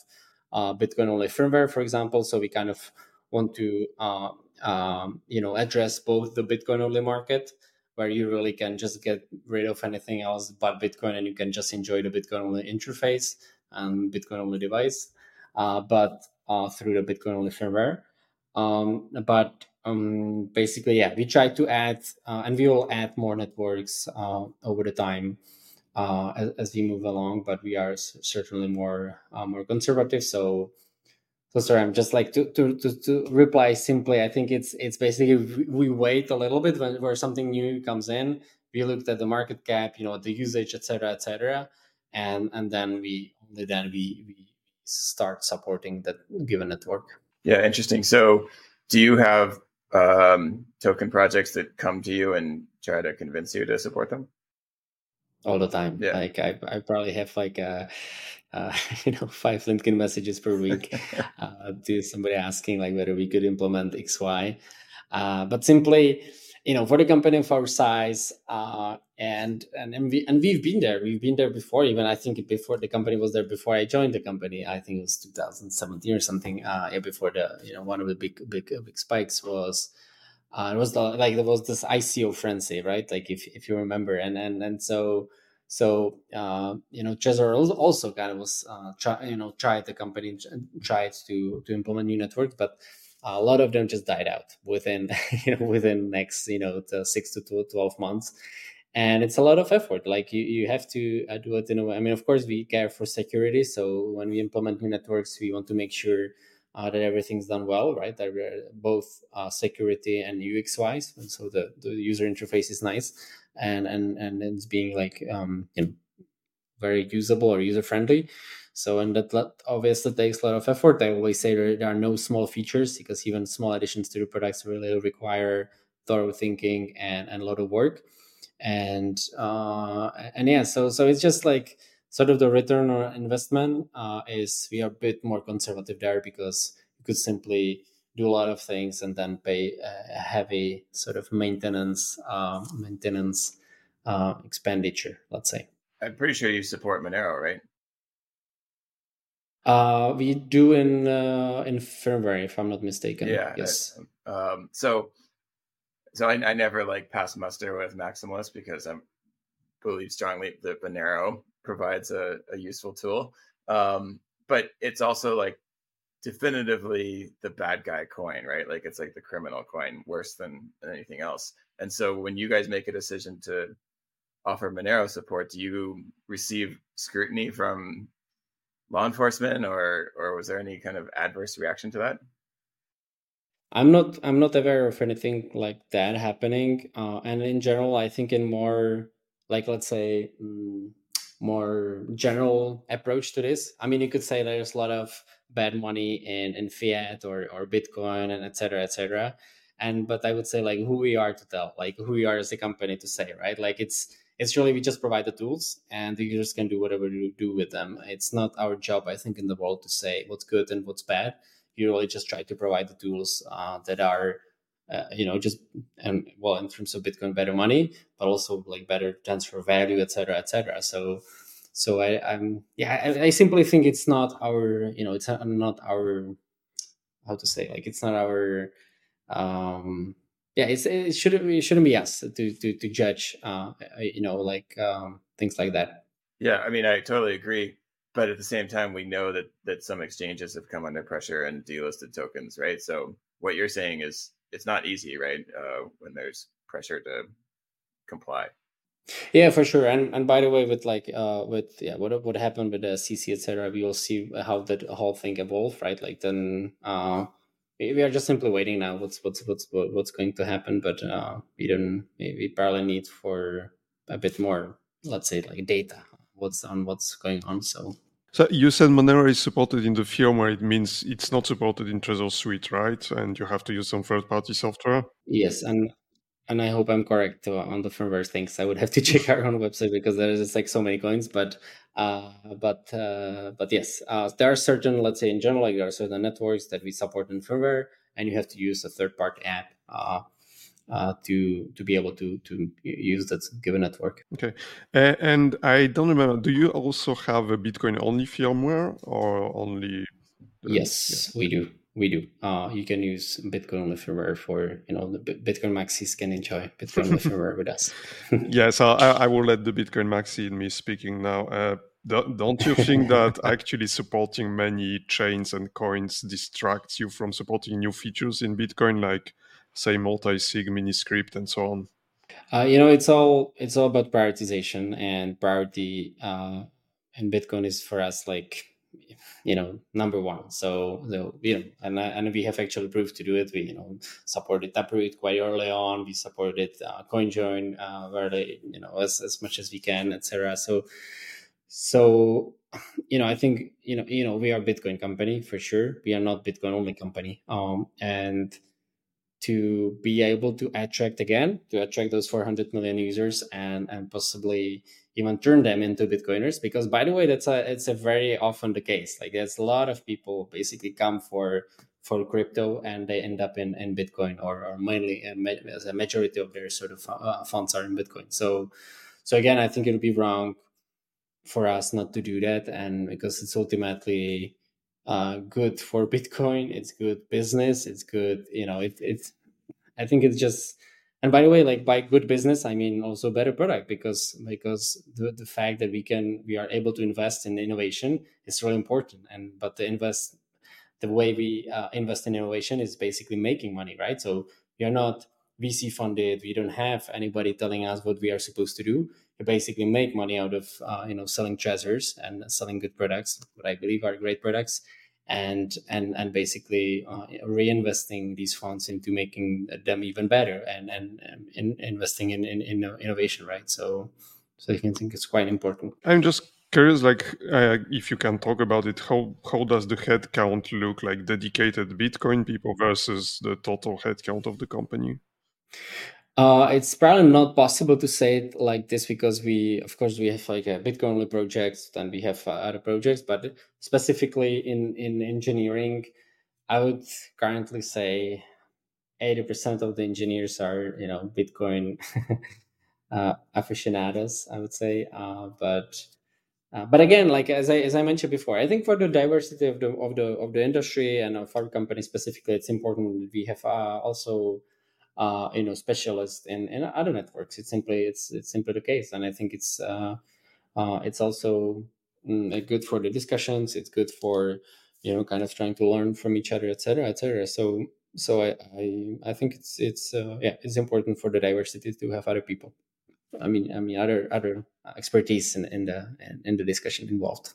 uh, Bitcoin only firmware, for example. So we kind of want to uh, um, you know address both the Bitcoin only market where you really can just get rid of anything else but Bitcoin and you can just enjoy the Bitcoin only interface and Bitcoin only device, uh, but uh, through the Bitcoin only firmware. Um, but um, basically, yeah, we try to add, uh, and we will add more networks uh, over the time uh, as, as, we move along. But we are certainly more uh, more conservative. So, so sorry, I'm just like to, to to to reply simply. I think it's it's basically we wait a little bit when where something new comes in. We looked at the market cap, you know, the usage, etc., etc., and and then we only then we we start supporting that given network. Yeah, interesting. So, do you have um, token projects that come to you and try to convince you to support them? All the time. Yeah. Like I, I probably have like a, uh, you know, five LinkedIn messages per week uh, to somebody asking like whether we could implement X, Y. Uh, but simply, you know, for the company of our size, uh, and and and, we, and we've been there. We've been there before. Even I think before the company was there before I joined the company. I think it was 2017 or something. Uh, yeah, before the you know one of the big big big spikes was. Uh, it was the, like there was this ICO frenzy, right? Like if if you remember, and and and so so uh, you know Trezor also kind of was uh, try, you know tried the company tried to to implement new networks, but a lot of them just died out within you know within next you know six to 12 months. And it's a lot of effort. Like you, you have to uh, do it in a way i mean of course we care for security. So when we implement new networks we want to make sure uh, that everything's done well right? That we're both uh, security and ux wise and so the, the user interface is nice. And and and it's being like um, you know very usable or user friendly. So, and that obviously takes a lot of effort. I always say there, there are no small features because even small additions to the products really require thorough thinking and, and a lot of work. And uh, and yeah, so so it's just like sort of the return on investment uh, is we are a bit more conservative there because you could simply do a lot of things and then pay a heavy sort of maintenance um, maintenance uh, expenditure. Let's say. I'm pretty sure you support Monero, right? Uh, we do in uh, in firmware, if I'm not mistaken. Yeah. Yes. um, so, so I, I, never like pass muster with Maximalist because I believe strongly that Monero provides a, a useful tool. Um, but it's also like definitively the bad guy coin, right? Like it's like the criminal coin, worse than, than anything else. And so when you guys make a decision to offer Monero support, do you receive scrutiny from law enforcement, or or was there any kind of adverse reaction to that? I'm not I'm not aware of anything like that happening. Uh, and in general, I think in more like let's say mm, more general approach to this. I mean, you could say there's a lot of bad money in in fiat or or Bitcoin and etc. etc. And but I would say like who we are to tell, like who we are as a company to say, right? Like it's it's really we just provide the tools and the users can do whatever you do with them. It's not our job i think in the world to say what's good and what's bad. You really just try to provide the tools uh, that are uh, you know just and well in terms of bitcoin better money but also like better transfer value etc etc so so i i'm yeah I, I simply think it's not our you know it's not our how to say like it's not our um yeah, it's, it shouldn't it shouldn't be us to to, to judge, uh, you know, like um, things like that. Yeah, I mean, I totally agree. But at the same time, we know that that some exchanges have come under pressure and delisted tokens, right? So what you're saying is it's not easy, right? Uh, when there's pressure to comply. Yeah, for sure. And and by the way, with like uh with yeah, what what happened with the SEC etc. We will see how that whole thing evolve, right? Like then uh we are just simply waiting now. What's what's what's what's going to happen? But uh, we don't. We probably need for a bit more, let's say, like data. What's on what's going on? So. So you said Monero is supported in the firmware. It means it's not supported in Trezor Suite, right? And you have to use some third-party software. Yes, and and I hope I'm correct on the firmware things. I would have to check our own website because there's like so many coins. But uh, but uh, but yes, uh, there are certain, let's say in general, like there are certain networks that we support in firmware, and you have to use a third-party app uh, uh, to to be able to to use that given network. Okay, and I don't remember. Do you also have a Bitcoin only firmware or only? The, yes, yeah. we do we do. Uh, you can use Bitcoin only firmware for you know the Bitcoin maxis can enjoy Bitcoin only firmware with us. yeah, so I, I, will let the Bitcoin maxi in me speaking now. Uh, don't you think that actually supporting many chains and coins distracts you from supporting new features in Bitcoin, like say multi-sig, mini-script, and so on? Uh, you know, it's all it's all about prioritization and priority. Uh, and Bitcoin is for us like you know number one. So, so you know and, and we have actually proof to do it. We you know supported taproot quite early on. We supported uh, coinjoin uh, very you know as, as much as we can etc so so you know i think you know you know we are a bitcoin company for sure. We are not bitcoin only company. Um and to be able to attract again to attract those 400 million users and and possibly even turn them into bitcoiners because by the way that's a it's a very often the case. Like there's a lot of people basically come for for crypto and they end up in, in bitcoin or, or mainly uh, as a majority of their sort of uh, funds are in bitcoin. So so again i think it would be wrong for us not to do that and because it's ultimately uh, good for bitcoin it's good business it's good you know it, it's i think it's just and by the way like by good business i mean also better product because because the, the fact that we can we are able to invest in innovation is really important. And but the invest the way we uh, invest in innovation is basically making money right? So we are not vc funded. We don't have anybody telling us what we are supposed to do. We basically make money out of uh, you know selling Trezors and selling good products what i believe are great products and and and basically uh, reinvesting these funds into making them even better and and, and in, investing in, in, in innovation right? So so i think it's quite important. I'm just curious like uh, if you can talk about it how how does the head count look like dedicated bitcoin people versus the total head count of the company uh, it's probably not possible to say it like this because we of course we have like a bitcoin only projects and we have uh, other projects but specifically in in engineering i would currently say 80% of the engineers are you know bitcoin uh, aficionados i would say uh, but uh, but again, like as I as I mentioned before, I think for the diversity of the of the of the industry and of our company specifically, it's important that we have uh, also uh, you know specialists in, in other networks. It's simply it's it's simply the case, and I think it's uh, uh, it's also mm, good for the discussions. It's good for you know kind of trying to learn from each other, etc., etc. So so I, I I think it's it's uh, yeah it's important for the diversity to have other people. I mean, I mean, other other expertise in, in the in the discussion involved.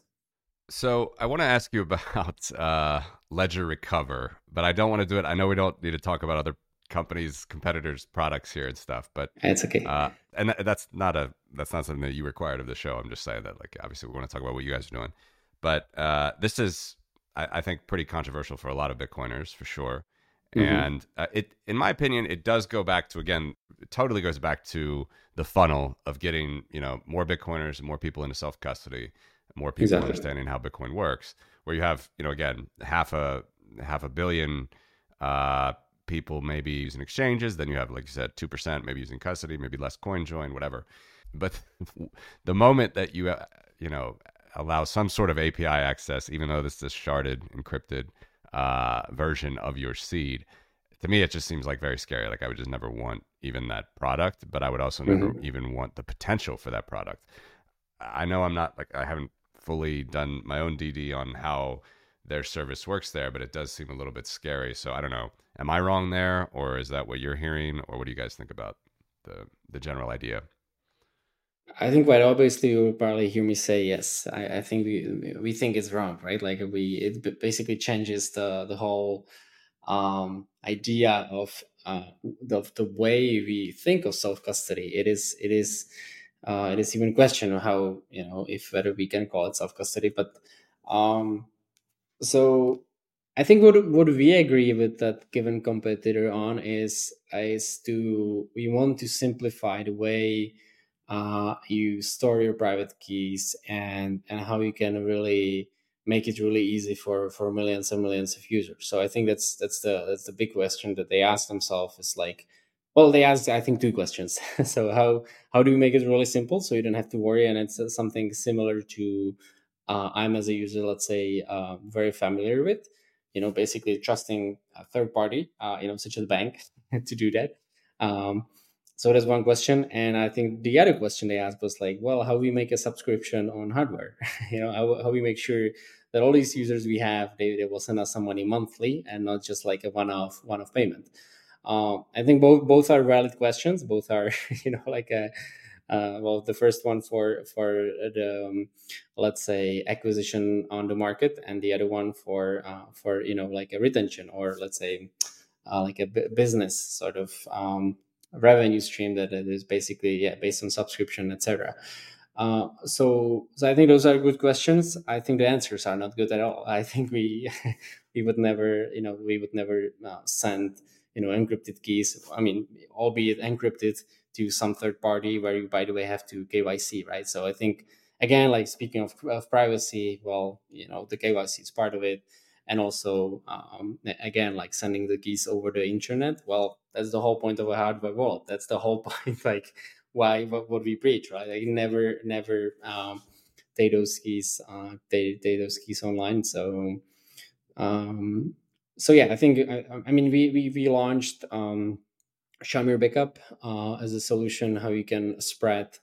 So I want to ask you about uh, Ledger Recover, but I don't want to do it. I know we don't need to talk about other companies, competitors' products here and stuff, but it's okay. Uh, and that's not a that's not something that you required of the show. I'm just saying that, like, obviously, we want to talk about what you guys are doing, but uh, this is, I, I, think, pretty controversial for a lot of Bitcoiners for sure. Mm-hmm. And uh, it, in my opinion, it does go back to again, it totally goes back to the funnel of getting you know more Bitcoiners and more people into self custody, more people exactly. understanding how Bitcoin works. Where you have you know again half a half a billion uh, people maybe using exchanges, then you have like you said two percent maybe using custody, maybe less coin join, whatever. But the moment that you uh, you know allow some sort of API access, even though this is a sharded encrypted uh, version of your seed, to me it just seems like very scary. Like I would just never want even that product, but I would also never mm-hmm. even want the potential for that product. I know I'm not like I haven't fully done my own DD on how their service works there, but it does seem a little bit scary. So I don't know. Am I wrong there, or is that what you're hearing, or what do you guys think about the the general idea? I think quite obviously you will probably hear me say yes. I, I think we we think it's wrong, right? Like we it basically changes the the whole um, idea of uh, the, the way we think of self custody. It is it is uh, it is even question of how you know if whether we can call it self custody. But um, so I think what what we agree with that given competitor on is is to we want to simplify the way uh, you store your private keys and and how you can really make it really easy for for millions and millions of users. So i think that's that's the that's the big question that they ask themselves is like well they ask i think two questions. So how how do we make it really simple so you don't have to worry and it's something similar to uh, i'm as a user let's say uh, very familiar with you know basically trusting a third party uh, you know such as a bank to do that. Um, so that's one question. And i think the other question they asked was like well how we make a subscription on hardware? You know how, how we make sure that all these users we have they, they will send us some money monthly and not just like a one-off one-off payment. Um, i think both both are valid questions. Both are you know like a uh, well the first one for for the um, let's say acquisition on the market and the other one for uh, for you know like a retention or let's say uh, like a b- business sort of um, revenue stream that is basically yeah based on subscription etc uh, so, so I think those are good questions. I think the answers are not good at all. I think we we would never, you know, we would never uh, send, you know, encrypted keys. I mean, albeit encrypted to some third party where you, by the way, have to KYC, right? So I think again, like speaking of, of privacy, well, you know, the KYC is part of it, and also um, again, like sending the keys over the internet. Well, that's the whole point of a hardware world. That's the whole point, like why what, what we preach, right? Like never never um, take those keys uh, take, take those keys online. So um, so yeah, I think I, I mean we we we launched um, Shamir Backup uh, as a solution how you can spread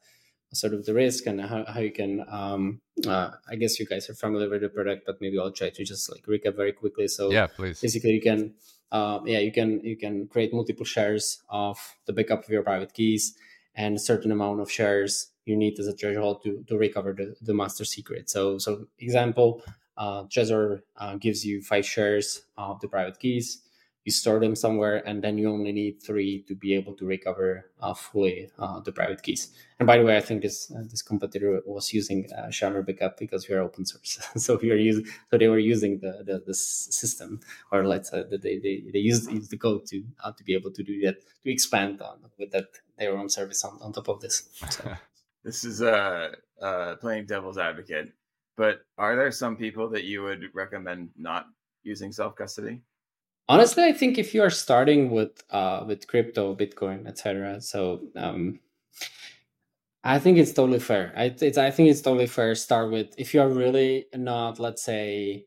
sort of the risk and how, how you can um, uh, i guess you guys are familiar with the product but maybe i'll try to just like recap very quickly so yeah please basically you can uh, yeah you can you can create multiple shares of the backup of your private keys and a certain amount of shares you need as a threshold to, to recover the, the master secret. So, so example, uh, Trezor uh, gives you five shares of the private keys. You store them somewhere, and then you only need three to be able to recover uh, fully uh, the private keys. And by the way, I think this uh, this competitor was using uh, Backup because we are open source, so we are using so they were using the the, the system, or let's say that they they, they used, used the code to uh, to be able to do that to expand on with that their own service on, on top of this. So. this is uh, uh, playing devil's advocate, but are there some people that you would recommend not using self custody? Honestly i think if you are starting with uh with crypto bitcoin etc so um i think it's totally fair. I, it's, I think it's totally fair start with if you are really not let's say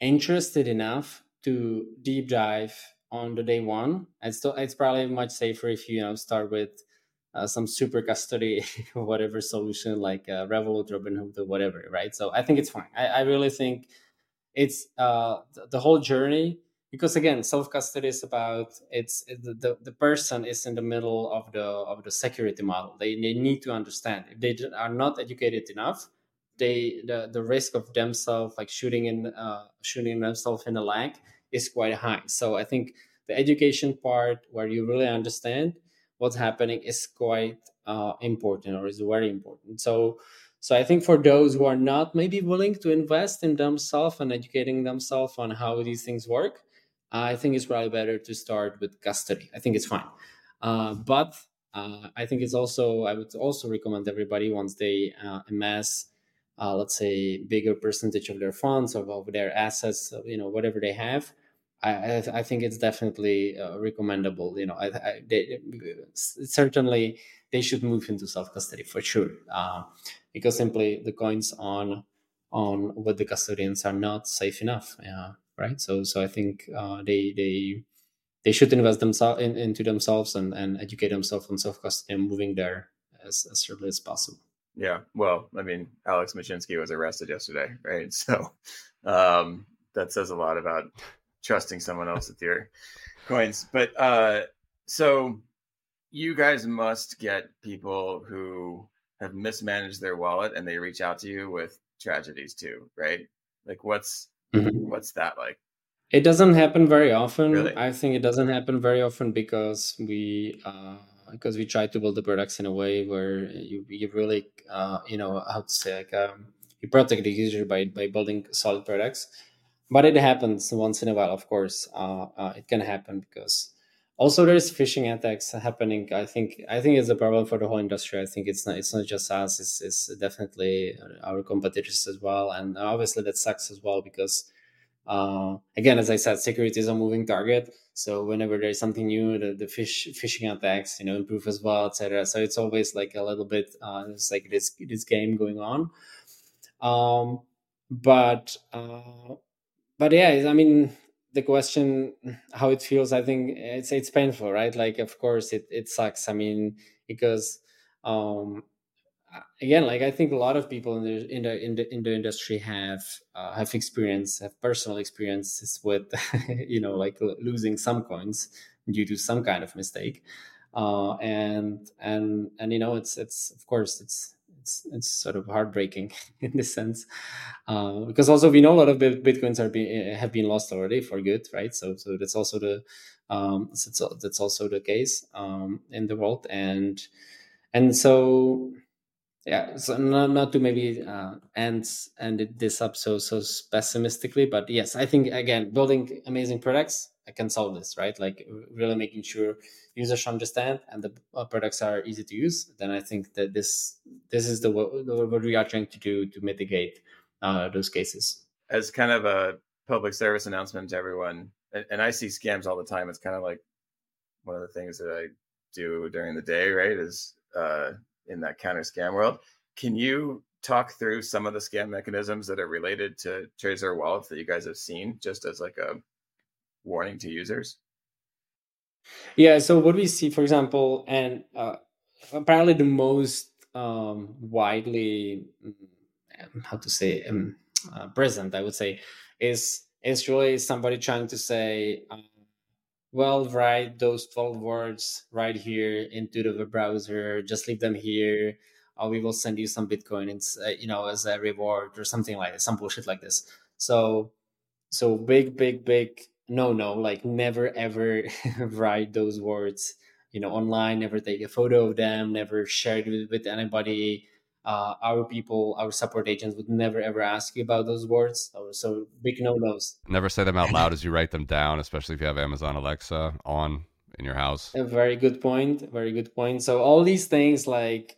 interested enough to deep dive on the day one it's, it's probably much safer if you, you know start with uh, some super custody whatever solution like uh, revolut robinhood or whatever right? So i think it's fine. I, I really think it's uh, the whole journey because again self custody is about it's the, the person is in the middle of the of the security model. They, they need to understand. If they are not educated enough they the, the risk of themselves like shooting in uh, shooting themselves in the leg is quite high. So i think the education part where you really understand what's happening is quite uh, important or is very important. So so I think for those who are not maybe willing to invest in themselves and educating themselves on how these things work, I think it's probably better to start with custody. I think it's fine. Uh, but uh, I think it's also, I would also recommend everybody once they uh, amass, uh, let's say, bigger percentage of their funds or of their assets, you know, whatever they have. I, I, think it's definitely uh, recommendable. You know, I, they, certainly they should move into self custody for sure, uh, because simply the coins on on with the custodians are not safe enough right? So so I think uh, they they they should invest themselves in, into themselves and, and educate themselves on self custody and moving there as, as early as possible. Yeah, well, I mean, Alex Mashinsky was arrested yesterday, right? So um, that says a lot about trusting someone else with your coins. But uh, so you guys must get people who have mismanaged their wallet and they reach out to you with tragedies too, right? Like, what's Mm-hmm. What's that like? It doesn't happen very often. Really? I think it doesn't happen very often because we uh, because we try to build the products in a way where you, you really uh, you know how to say like um, you protect the user by by building solid products. But it happens once in a while, of course. Uh, uh it can happen because also there's phishing attacks happening. I think I think it's a problem for the whole industry. I think it's not it's not just us. It's, it's definitely our competitors as well, and obviously that sucks as well because uh, again, as I said, security is a moving target. So whenever there's something new, the, the fish phishing attacks, you know, improve as well, etc. So it's always like a little bit, uh, it's like this this game going on. Um, but uh, but yeah, I mean, the question how it feels, I think it's it's painful, right? Like, of course, it it sucks. I mean, because um, again like i think a lot of people in the in the in the, in the industry have uh, have experience have personal experiences with you know like losing some coins due to some kind of mistake uh, and and and you know it's it's of course it's it's it's sort of heartbreaking in this sense. Uh, because also we know a lot of bitcoins are being have been lost already for good right? So so that's also the um that's, that's also the case um in the world. And and so yeah so not, not to maybe uh, end end this up so so pessimistically but yes i think again building amazing products i can solve this right like really making sure users understand and the uh, products are easy to use then i think that this this is the what we are trying to do to mitigate uh, those cases as kind of a public service announcement to everyone and i see scams all the time it's kind of like one of the things that i do during the day right is uh, in that counter scam world. Can you talk through some of the scam mechanisms that are related to Trezor wallets that you guys have seen, just as like a warning to users? Yeah. So what we see, for example, and uh, apparently the most um, widely, mm, how to say, um, uh, present, I would say, is is really somebody trying to say. Um, well write those 12 words right here into the web browser just leave them here we will send you some bitcoin it's uh, you know as a reward or something like this some bullshit like this so so big big big no no like never ever write those words you know online never take a photo of them never share it with, with anybody. Uh, our people our support agents would never ever ask you about those words so, so big no nos never say them out loud as you write them down especially if you have amazon alexa on in your house. A very good point very good point. So all these things like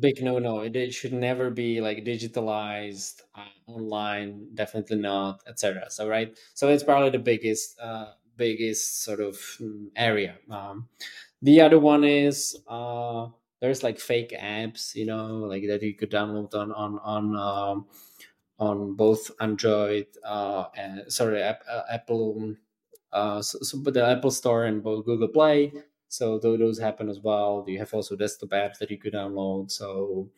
big no no it, it should never be like digitalized uh, online definitely not etc so right? So it's probably the biggest uh, biggest sort of mm, area um, the other one is uh, there's like fake apps you know like that you could download on on on um, on both android uh, and sorry uh, apple uh, so, so, the apple store and both google play so those happen as well. You have also desktop apps that you could download. So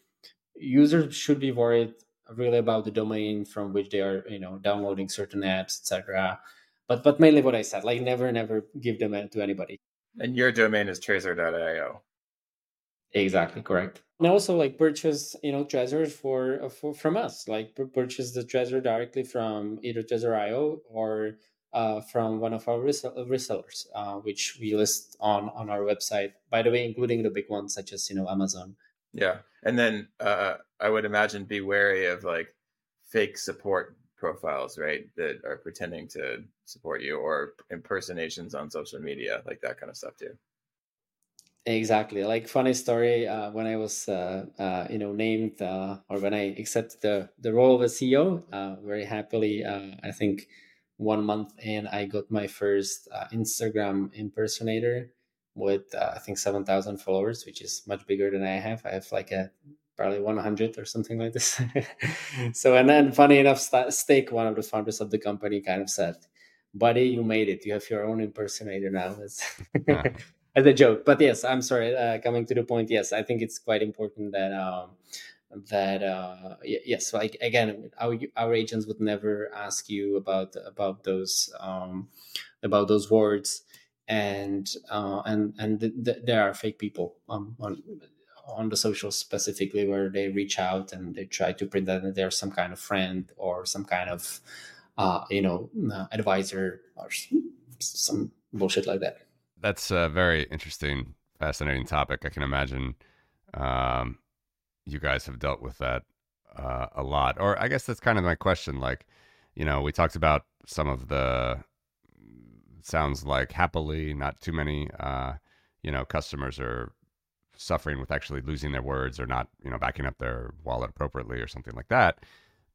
users should be worried really about the domain from which they are, you know, downloading certain apps, etc. But but mainly what I said, like never never give them to anybody. And your domain is trezor.io. Exactly correct. And also like purchase, you know, Trezors for, for from us. Like purchase the Trezor directly from either Trezor.io or uh, from one of our resellers, uh, which we list on on our website. By the way, including the big ones such as you know Amazon. Yeah, and then uh, I would imagine be wary of like fake support profiles, right? That are pretending to support you or impersonations on social media, like that kind of stuff too. Exactly. Like funny story. Uh, when I was, uh, uh, you know, named uh, or when I accepted the the role of a CEO, uh, very happily, uh, I think one month in, I got my first uh, Instagram impersonator with uh, I think seven thousand followers, which is much bigger than I have. I have like a probably one hundred or something like this. so and then funny enough, Stick, one of the founders of the company, kind of said, "Buddy, you made it. You have your own impersonator now." As a joke, but yes, I'm sorry. Uh, coming to the point, yes, I think it's quite important that um, that uh, yes like again our, our agents would never ask you about about those um, about those words. And uh, and and th- th- there are fake people um, on on the socials specifically where they reach out and they try to pretend that they're some kind of friend or some kind of uh, you know uh, advisor or some bullshit like that. That's a very interesting fascinating topic i can imagine. Um, you guys have dealt with that uh, a lot. Or I guess that's kind of my question. Like, you know, we talked about some of the sounds like happily, not too many, uh, you know, customers are suffering with actually losing their words or not, you know, backing up their wallet appropriately or something like that.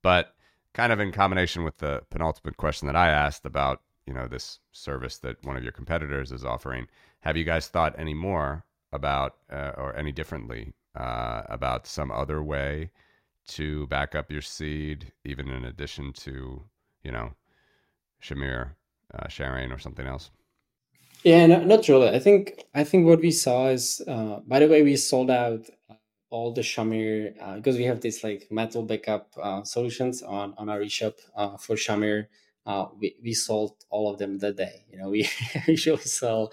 But kind of in combination with the penultimate question that I asked about, you know, this service that one of your competitors is offering, have you guys thought any more about uh, or any differently uh, about some other way to back up your seed, even in addition to, you know, Shamir uh, or something else? Yeah, no, not really. I think I think what we saw is, uh, by the way, we sold out all the Shamir uh, because we have this like metal backup uh, solutions on on our eShop for Shamir. Uh, we, we sold all of them that day. You know, we usually sell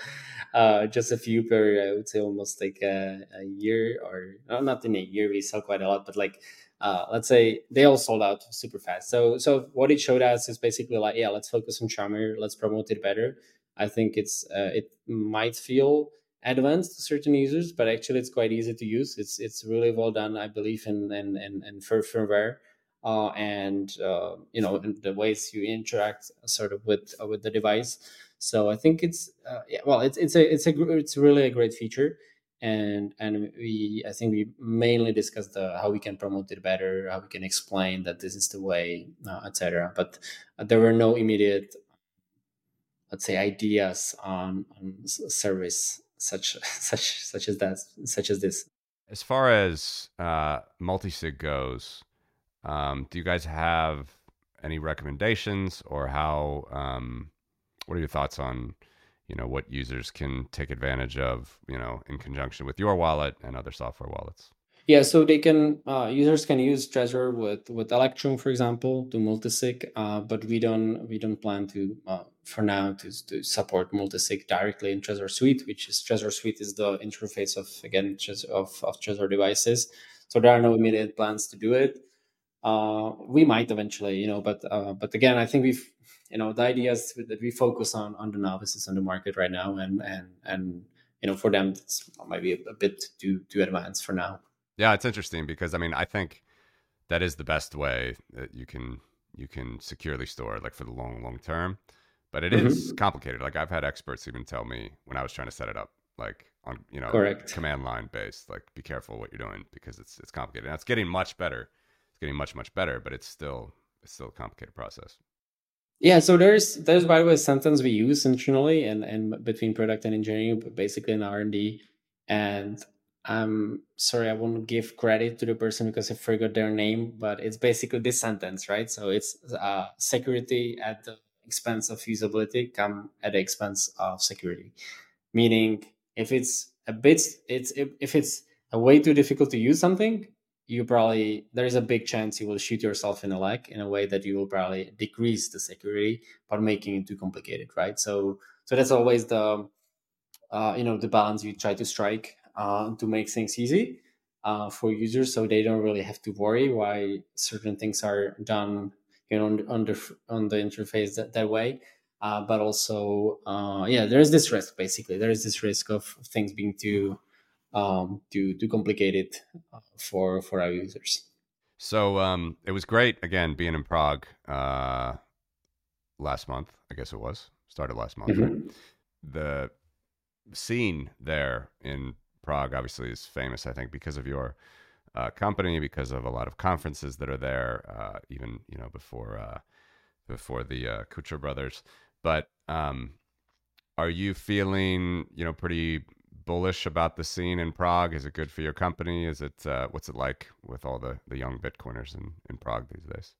uh, just a few per, I would say almost like a, a year or not in a year, we sell quite a lot, but like, uh, let's say they all sold out super fast. So, so what it showed us is basically like, yeah, let's focus on Shamir, let's promote it better. I think it's, uh, it might feel advanced to certain users, but actually it's quite easy to use. It's, it's really well done, I believe, in, in, in, in firmware uh, and uh, you know the ways you interact sort of with uh, with the device. So I think it's uh, yeah, well, it's it's a it's a it's really a great feature, and and we I think we mainly discussed the, how we can promote it better, how we can explain that this is the way, uh, etc. But there were no immediate, let's say, ideas on on service such such such as that such as this. As far as uh, multi-sig goes, um, do you guys have any recommendations or how? Um, what are your thoughts on, you know, what users can take advantage of, you know, in conjunction with your wallet and other software wallets? Yeah, so they can uh, users can use Trezor with with Electrum, for example, to multisig. Uh, but we don't we don't plan to uh, for now to, to support multisig directly in Trezor Suite, which is Trezor Suite is the interface of again of of Trezor devices. So there are no immediate plans to do it uh, we might eventually, you know, but uh, but again, I think we've you know the idea is that we focus on on the novices on the market right now, and and and you know for them it's maybe a, a bit too too advanced for now. Yeah, it's interesting because I mean I think that is the best way that you can you can securely store like for the long long term. But it mm-hmm. is complicated. Like I've had experts even tell me when I was trying to set it up, like on you know Correct. command line based, like be careful what you're doing because it's it's complicated. And it's getting much better getting much much better, but it's still it's still a complicated process. Yeah, so there's there's by the way a sentence we use internally and and between product and engineering, but basically in R and D. And I'm sorry, I won't give credit to the person because I forgot their name, but it's basically this sentence, right? So it's uh, security at the expense of usability come at the expense of security. Meaning, if it's a bit, it's if, if it's a way too difficult to use something, you probably there is a big chance you will shoot yourself in the leg in a way that you will probably decrease the security by making it too complicated right? So so that's always the uh, you know the balance you try to strike uh, to make things easy uh, for users so they don't really have to worry why certain things are done you know on, on the on the interface that, that way. Uh, but also uh, yeah there is this risk basically. There is this risk of things being too um, too too complicated uh, for for our users. So um, it was great again being in Prague uh, last month. I guess it was started last month. Mm-hmm. Right? The scene there in Prague obviously is famous. I think because of your uh, company, because of a lot of conferences that are there, uh, even you know before uh, before the uh, Kuchar brothers. But um, are you feeling you know pretty bullish about the scene in Prague? Is it good for your company? Is it uh, what's it like with all the, the young Bitcoiners in, in Prague these days?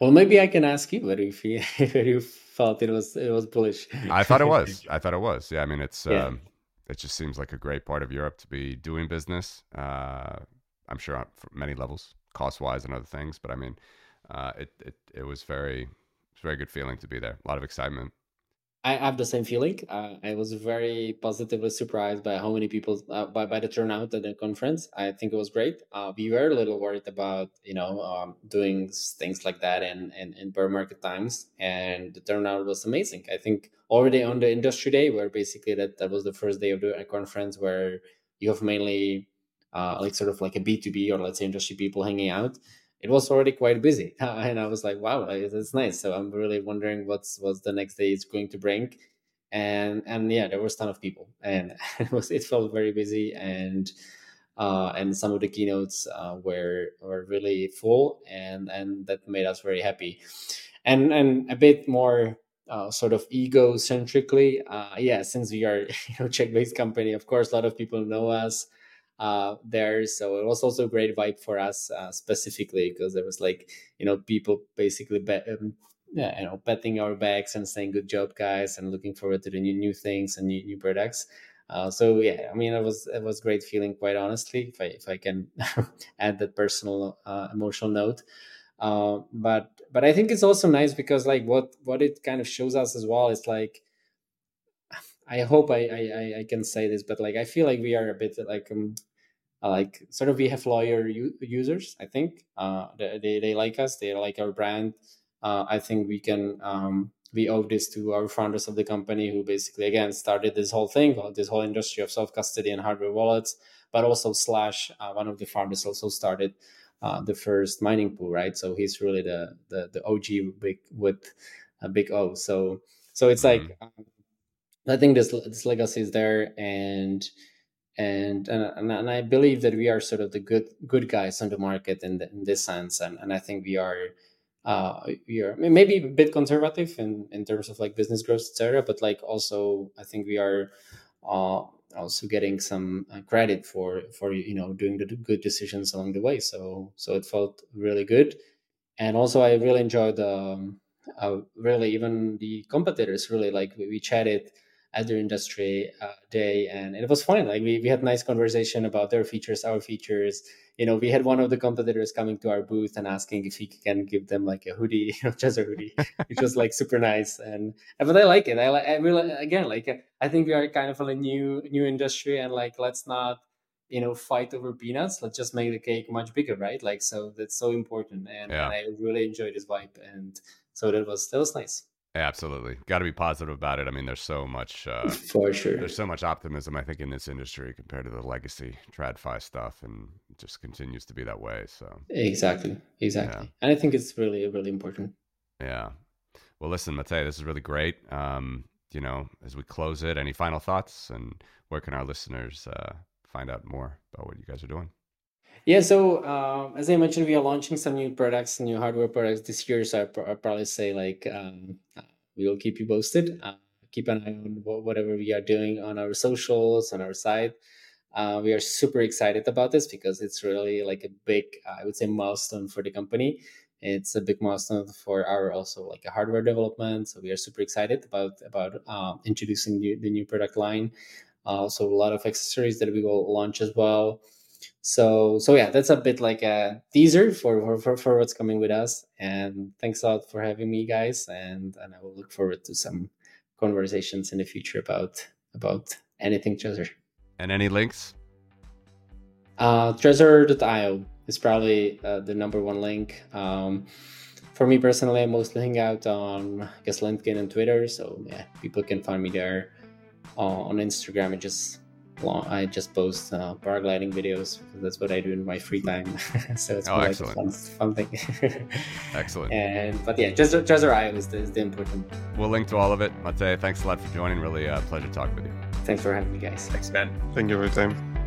Well, maybe I can ask you whether you, whether you felt it was it was bullish. I thought it was. I thought it was. Yeah, I mean, it's yeah. um, it just seems like a great part of Europe to be doing business. Uh, I'm sure on many levels, cost wise and other things. But I mean, uh, it it it was very it's very good feeling to be there. A lot of excitement. I have the same feeling. Uh, I was very positively surprised by how many people uh, by by the turnout at the conference. I think it was great. Uh, we were a little worried about you know um, doing things like that in, in in bear market times, and the turnout was amazing. I think already on the industry day, where basically that that was the first day of the conference, where you have mainly uh, like sort of like a B two B or let's say industry people hanging out it was already quite busy. And i was like wow that's nice. So i'm really wondering what's what's the next day is going to bring. And and yeah there was a ton of people. And it was it felt very busy. And uh, and some of the keynotes uh, were were really full. And and that made us very happy. And and a bit more uh, sort of egocentrically uh, yeah since we are you know czech based company of course a lot of people know us uh, there. So it was also a great vibe for us uh, specifically because there was like you know people basically bet, um, yeah, you know betting our backs and saying good job guys and looking forward to the new new things and new, new products. Uh, so yeah, I mean it was it was great feeling quite honestly if I if I can add that personal uh, emotional note. Uh, but but I think it's also nice because like what what it kind of shows us as well is like I hope I, I, I can say this, but like I feel like we are a bit like um, like sort of we have loyal u- users i think. Uh, they, they like us they like our brand. Uh, i think we can um, we owe this to our founders of the company who basically again started this whole thing this whole industry of self-custody and hardware wallets but also slash uh, one of the founders also started uh, the first mining pool right? So he's really the the, the og big with a big o. So so it's mm-hmm. like um, i think this this legacy is there and and and, and I believe that we are sort of the good good guys on the market in, the, in this sense, and and I think we are uh, we are maybe a bit conservative in in terms of like business growth, etc. But like also, I think we are uh, also getting some uh, credit for for you know doing the good decisions along the way. So so it felt really good, and also I really enjoyed um, uh, really even the competitors really like we, we chatted at industry uh, day and it was fun. Like we, we had nice conversation about their features our features. You know we had one of the competitors coming to our booth and asking if he can give them like a hoodie you know just a hoodie which was like super nice. And but i like it. I like i really again like i think we are kind of in a new new industry and like let's not you know fight over peanuts. Let's just make the cake much bigger right? Like so that's so important. And, yeah. and i really enjoyed this vibe. And so that was that was nice absolutely. Got to be positive about it. I mean there's so much uh, for sure. there's so much optimism i think in this industry compared to the legacy tradfi stuff and it just continues to be that way so. Exactly. Exactly. Yeah. and i think it's really really important. Yeah. Well listen Matej, this is really great. Um you know as we close it any final thoughts? And where can our listeners uh, find out more about what you guys are doing? Yeah, so uh, as I mentioned, we are launching some new products, new hardware products this year. So I probably say like um, uh, we will keep you posted. Uh, keep an eye on whatever we are doing on our socials, on our site. Uh, we are super excited about this because it's really like a big, I would say, milestone for the company. It's a big milestone for our also like a hardware development. So we are super excited about about uh, introducing the, the new product line. Uh, also, a lot of accessories that we will launch as well. So, so yeah, that's a bit like a teaser for, for, for what's coming with us. And thanks a lot for having me, guys. And and I will look forward to some conversations in the future about about anything Trezor. And any links? Uh, Trezor.io is probably uh, the number one link. Um, for me personally, I mostly hang out on I guess LinkedIn and Twitter. So yeah, people can find me there uh, on Instagram. I just I just post uh, paragliding videos. That's what I do in my free time. so it's oh, like a fun, fun thing. excellent. And but yeah, just Trezor IO is the, is the important. We'll link to all of it. Matej, thanks a lot for joining. Really a uh, pleasure talking with you. Thanks for having me, guys. Thanks, Ben. Thank you for your time.